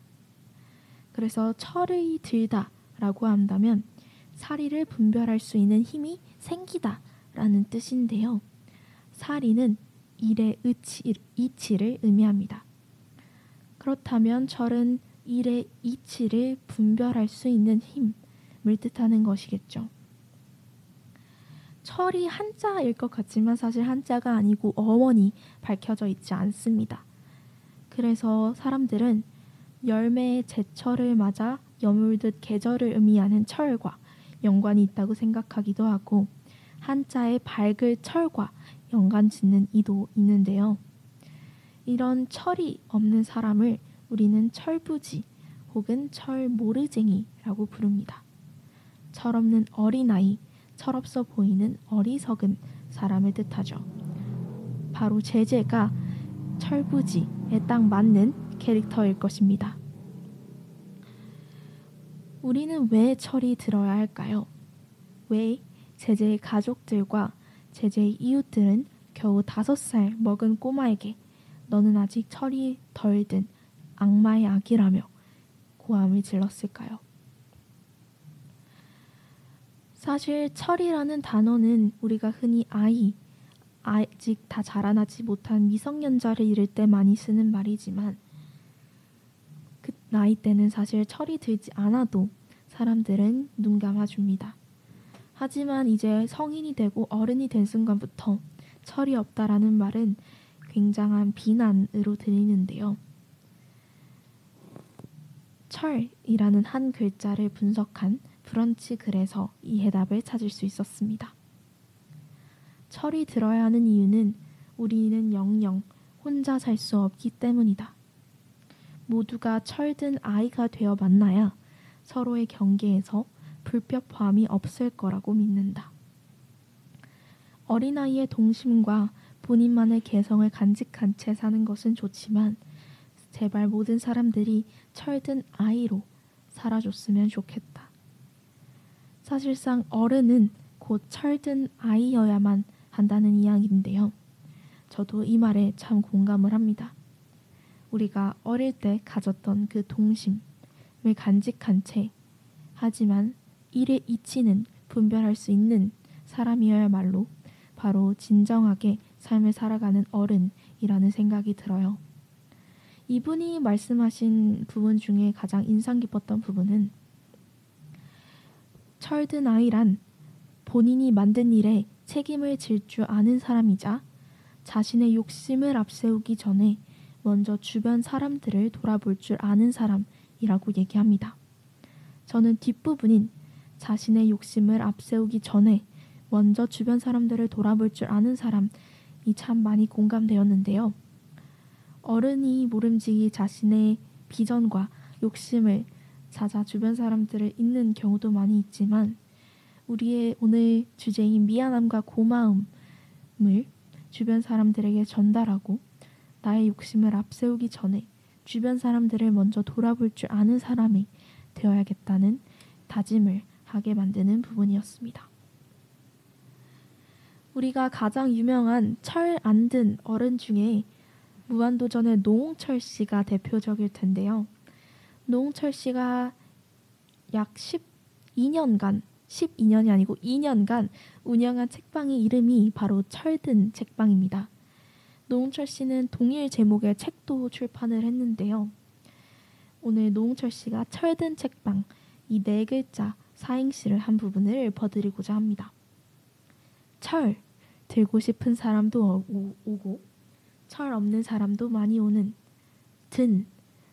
그래서 철의 들다 라고 한다면 사리를 분별할 수 있는 힘이 생기다 라는 뜻인데요. 사리는 일의 의치, 이치를 의미합니다. 그렇다면 철은 일의 이치를 분별할 수 있는 힘을 뜻하는 것이겠죠. 철이 한자일 것 같지만 사실 한자가 아니고 어원이 밝혀져 있지 않습니다. 그래서 사람들은 열매의 제철을 맞아 여물듯 계절을 의미하는 철과 연관이 있다고 생각하기도 하고 한자의 밝을 철과 연관 짓는 이도 있는데요. 이런 철이 없는 사람을 우리는 철부지 혹은 철모르쟁이라고 부릅니다. 철없는 어린아이, 철없어 보이는 어리석은 사람을 뜻하죠. 바로 제재가 철부지에 딱 맞는 캐릭터일 것입니다. 우리는 왜 철이 들어야 할까요? 왜 제재의 가족들과 제재의 이웃들은 겨우 다섯 살 먹은 꼬마에게 너는 아직 철이 덜 든 악마의 아기라며 고함을 질렀을까요? 사실 철이라는 단어는 우리가 흔히 아이, 아직 다 자라나지 못한 미성년자를 이를 때 많이 쓰는 말이지만 그 나이 때는 사실 철이 들지 않아도 사람들은 눈 감아줍니다. 하지만 이제 성인이 되고 어른이 된 순간부터 철이 없다라는 말은 굉장한 비난으로 들리는데요. 철이라는 한 글자를 분석한 브런치 글에서 이 해답을 찾을 수 있었습니다. 철이 들어야 하는 이유는 우리는 영영 혼자 살 수 없기 때문이다. 모두가 철든 아이가 되어 만나야 서로의 경계에서 불협화음이 없을 거라고 믿는다. 어린아이의 동심과 본인만의 개성을 간직한 채 사는 것은 좋지만 제발 모든 사람들이 철든 아이로 살아줬으면 좋겠다. 사실상 어른은 곧 철든 아이여야만 한다는 이야기인데요. 저도 이 말에 참 공감을 합니다. 우리가 어릴 때 가졌던 그 동심을 간직한 채 하지만 일의 이치는 분별할 수 있는 사람이어야말로 바로 진정하게 삶을 살아가는 어른이라는 생각이 들어요. 이분이 말씀하신 부분 중에 가장 인상 깊었던 부분은 철든 아이란 본인이 만든 일에 책임을 질 줄 아는 사람이자 자신의 욕심을 앞세우기 전에 먼저 주변 사람들을 돌아볼 줄 아는 사람이라고 얘기합니다. 저는 뒷부분인 자신의 욕심을 앞세우기 전에 먼저 주변 사람들을 돌아볼 줄 아는 사람이 참 많이 공감되었는데요. 어른이 모름지기 자신의 비전과 욕심을 찾아 주변 사람들을 잇는 경우도 많이 있지만 우리의 오늘 주제인 미안함과 고마움을 주변 사람들에게 전달하고 나의 욕심을 앞세우기 전에 주변 사람들을 먼저 돌아볼 줄 아는 사람이 되어야겠다는 다짐을 하게 만드는 부분이었습니다. 우리가 가장 유명한 철 안 든 어른 중에 무한도전의 노홍철 씨가 대표적일 텐데요. 노홍철 씨가 약 12년간, 12년이 아니고 2년간 운영한 책방의 이름이 바로 철든 책방입니다. 노홍철 씨는 동일 제목의 책도 출판을 했는데요. 오늘 노홍철 씨가 철든 책방 이 네 글자 사행시를 한 부분을 읊어드리고자 합니다. 철 들고 싶은 사람도 오, 고철 없는 사람도 많이 오는 든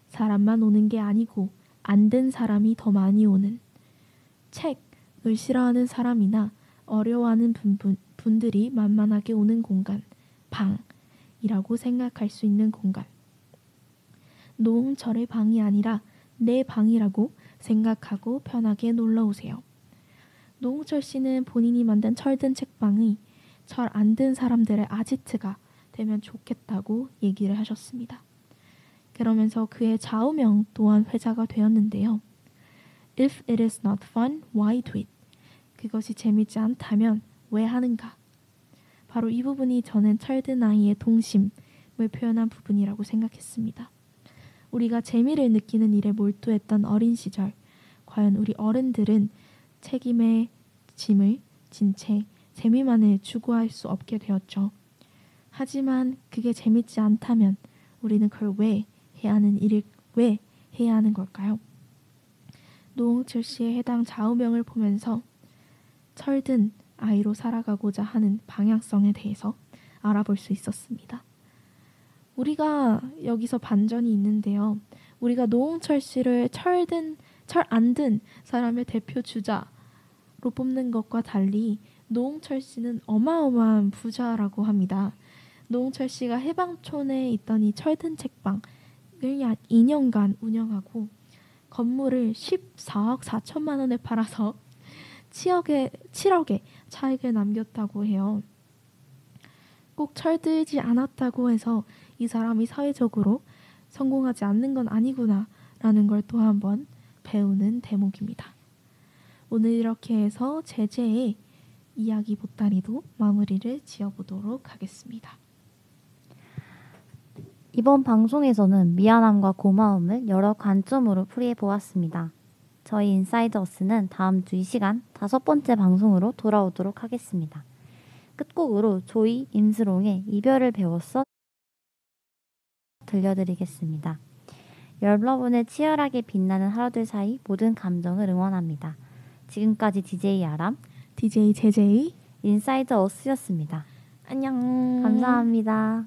사람만 오는 게 아니고 안 든 사람이 더 많이 오는 책을 싫어하는 사람이나 어려워하는 분, 분들이 만만하게 오는 공간 방이라고 생각할 수 있는 공간 노홍철의 방이 아니라 내 방이라고 생각하고 편하게 놀러 오세요. 노홍철 씨는 본인이 만든 철든 책방의 철 안 든 사람들의 아지트가 되면 좋겠다고 얘기를 하셨습니다. 그러면서 그의 좌우명 또한 회자가 되었는데요. If it is not fun, why do it? 그것이 재밌지 않다면 왜 하는가? 바로 이 부분이 저는 철든 아이의 동심을 표현한 부분이라고 생각했습니다. 우리가 재미를 느끼는 일에 몰두했던 어린 시절, 과연 우리 어른들은 책임의 짐을 진 채 재미만을 추구할 수 없게 되었죠. 하지만 그게 재밌지 않다면 우리는 그걸 왜 해야 하는 일을 왜 해야 하는 걸까요? 노홍철 씨의 해당 좌우명을 보면서 철든 아이로 살아가고자 하는 방향성에 대해서 알아볼 수 있었습니다. 우리가 여기서 반전이 있는데요. 우리가 노홍철 씨를 철든 철 안 든 사람의 대표 주자로 뽑는 것과 달리 노홍철 씨는 어마어마한 부자라고 합니다. 노홍철 씨가 해방촌에 있던 이 철든 책방을 약 2년간 운영하고 건물을 14억 4천만 원에 팔아서 7억의, 7억의 차익을 남겼다고 해요. 꼭 철들지 않았다고 해서 이 사람이 사회적으로 성공하지 않는 건 아니구나 라는 걸 또 한 번 배우는 대목입니다. 오늘 이렇게 해서 제제의 이야기 보따리도 마무리를 지어보도록 하겠습니다. 이번 방송에서는 미안함과 고마움을 여러 관점으로 풀이해 보았습니다. 저희 Inside Us는 다음 주 이 시간 다섯 번째 방송으로 돌아오도록 하겠습니다. 끝곡으로 조이 임슬옹의 이별을 배웠어 들려드리겠습니다. 여러분의 치열하게 빛나는 하루들 사이 모든 감정을 응원합니다. 지금까지 DJ 아람, DJ 제제의 Inside Us였습니다. 안녕. 감사합니다.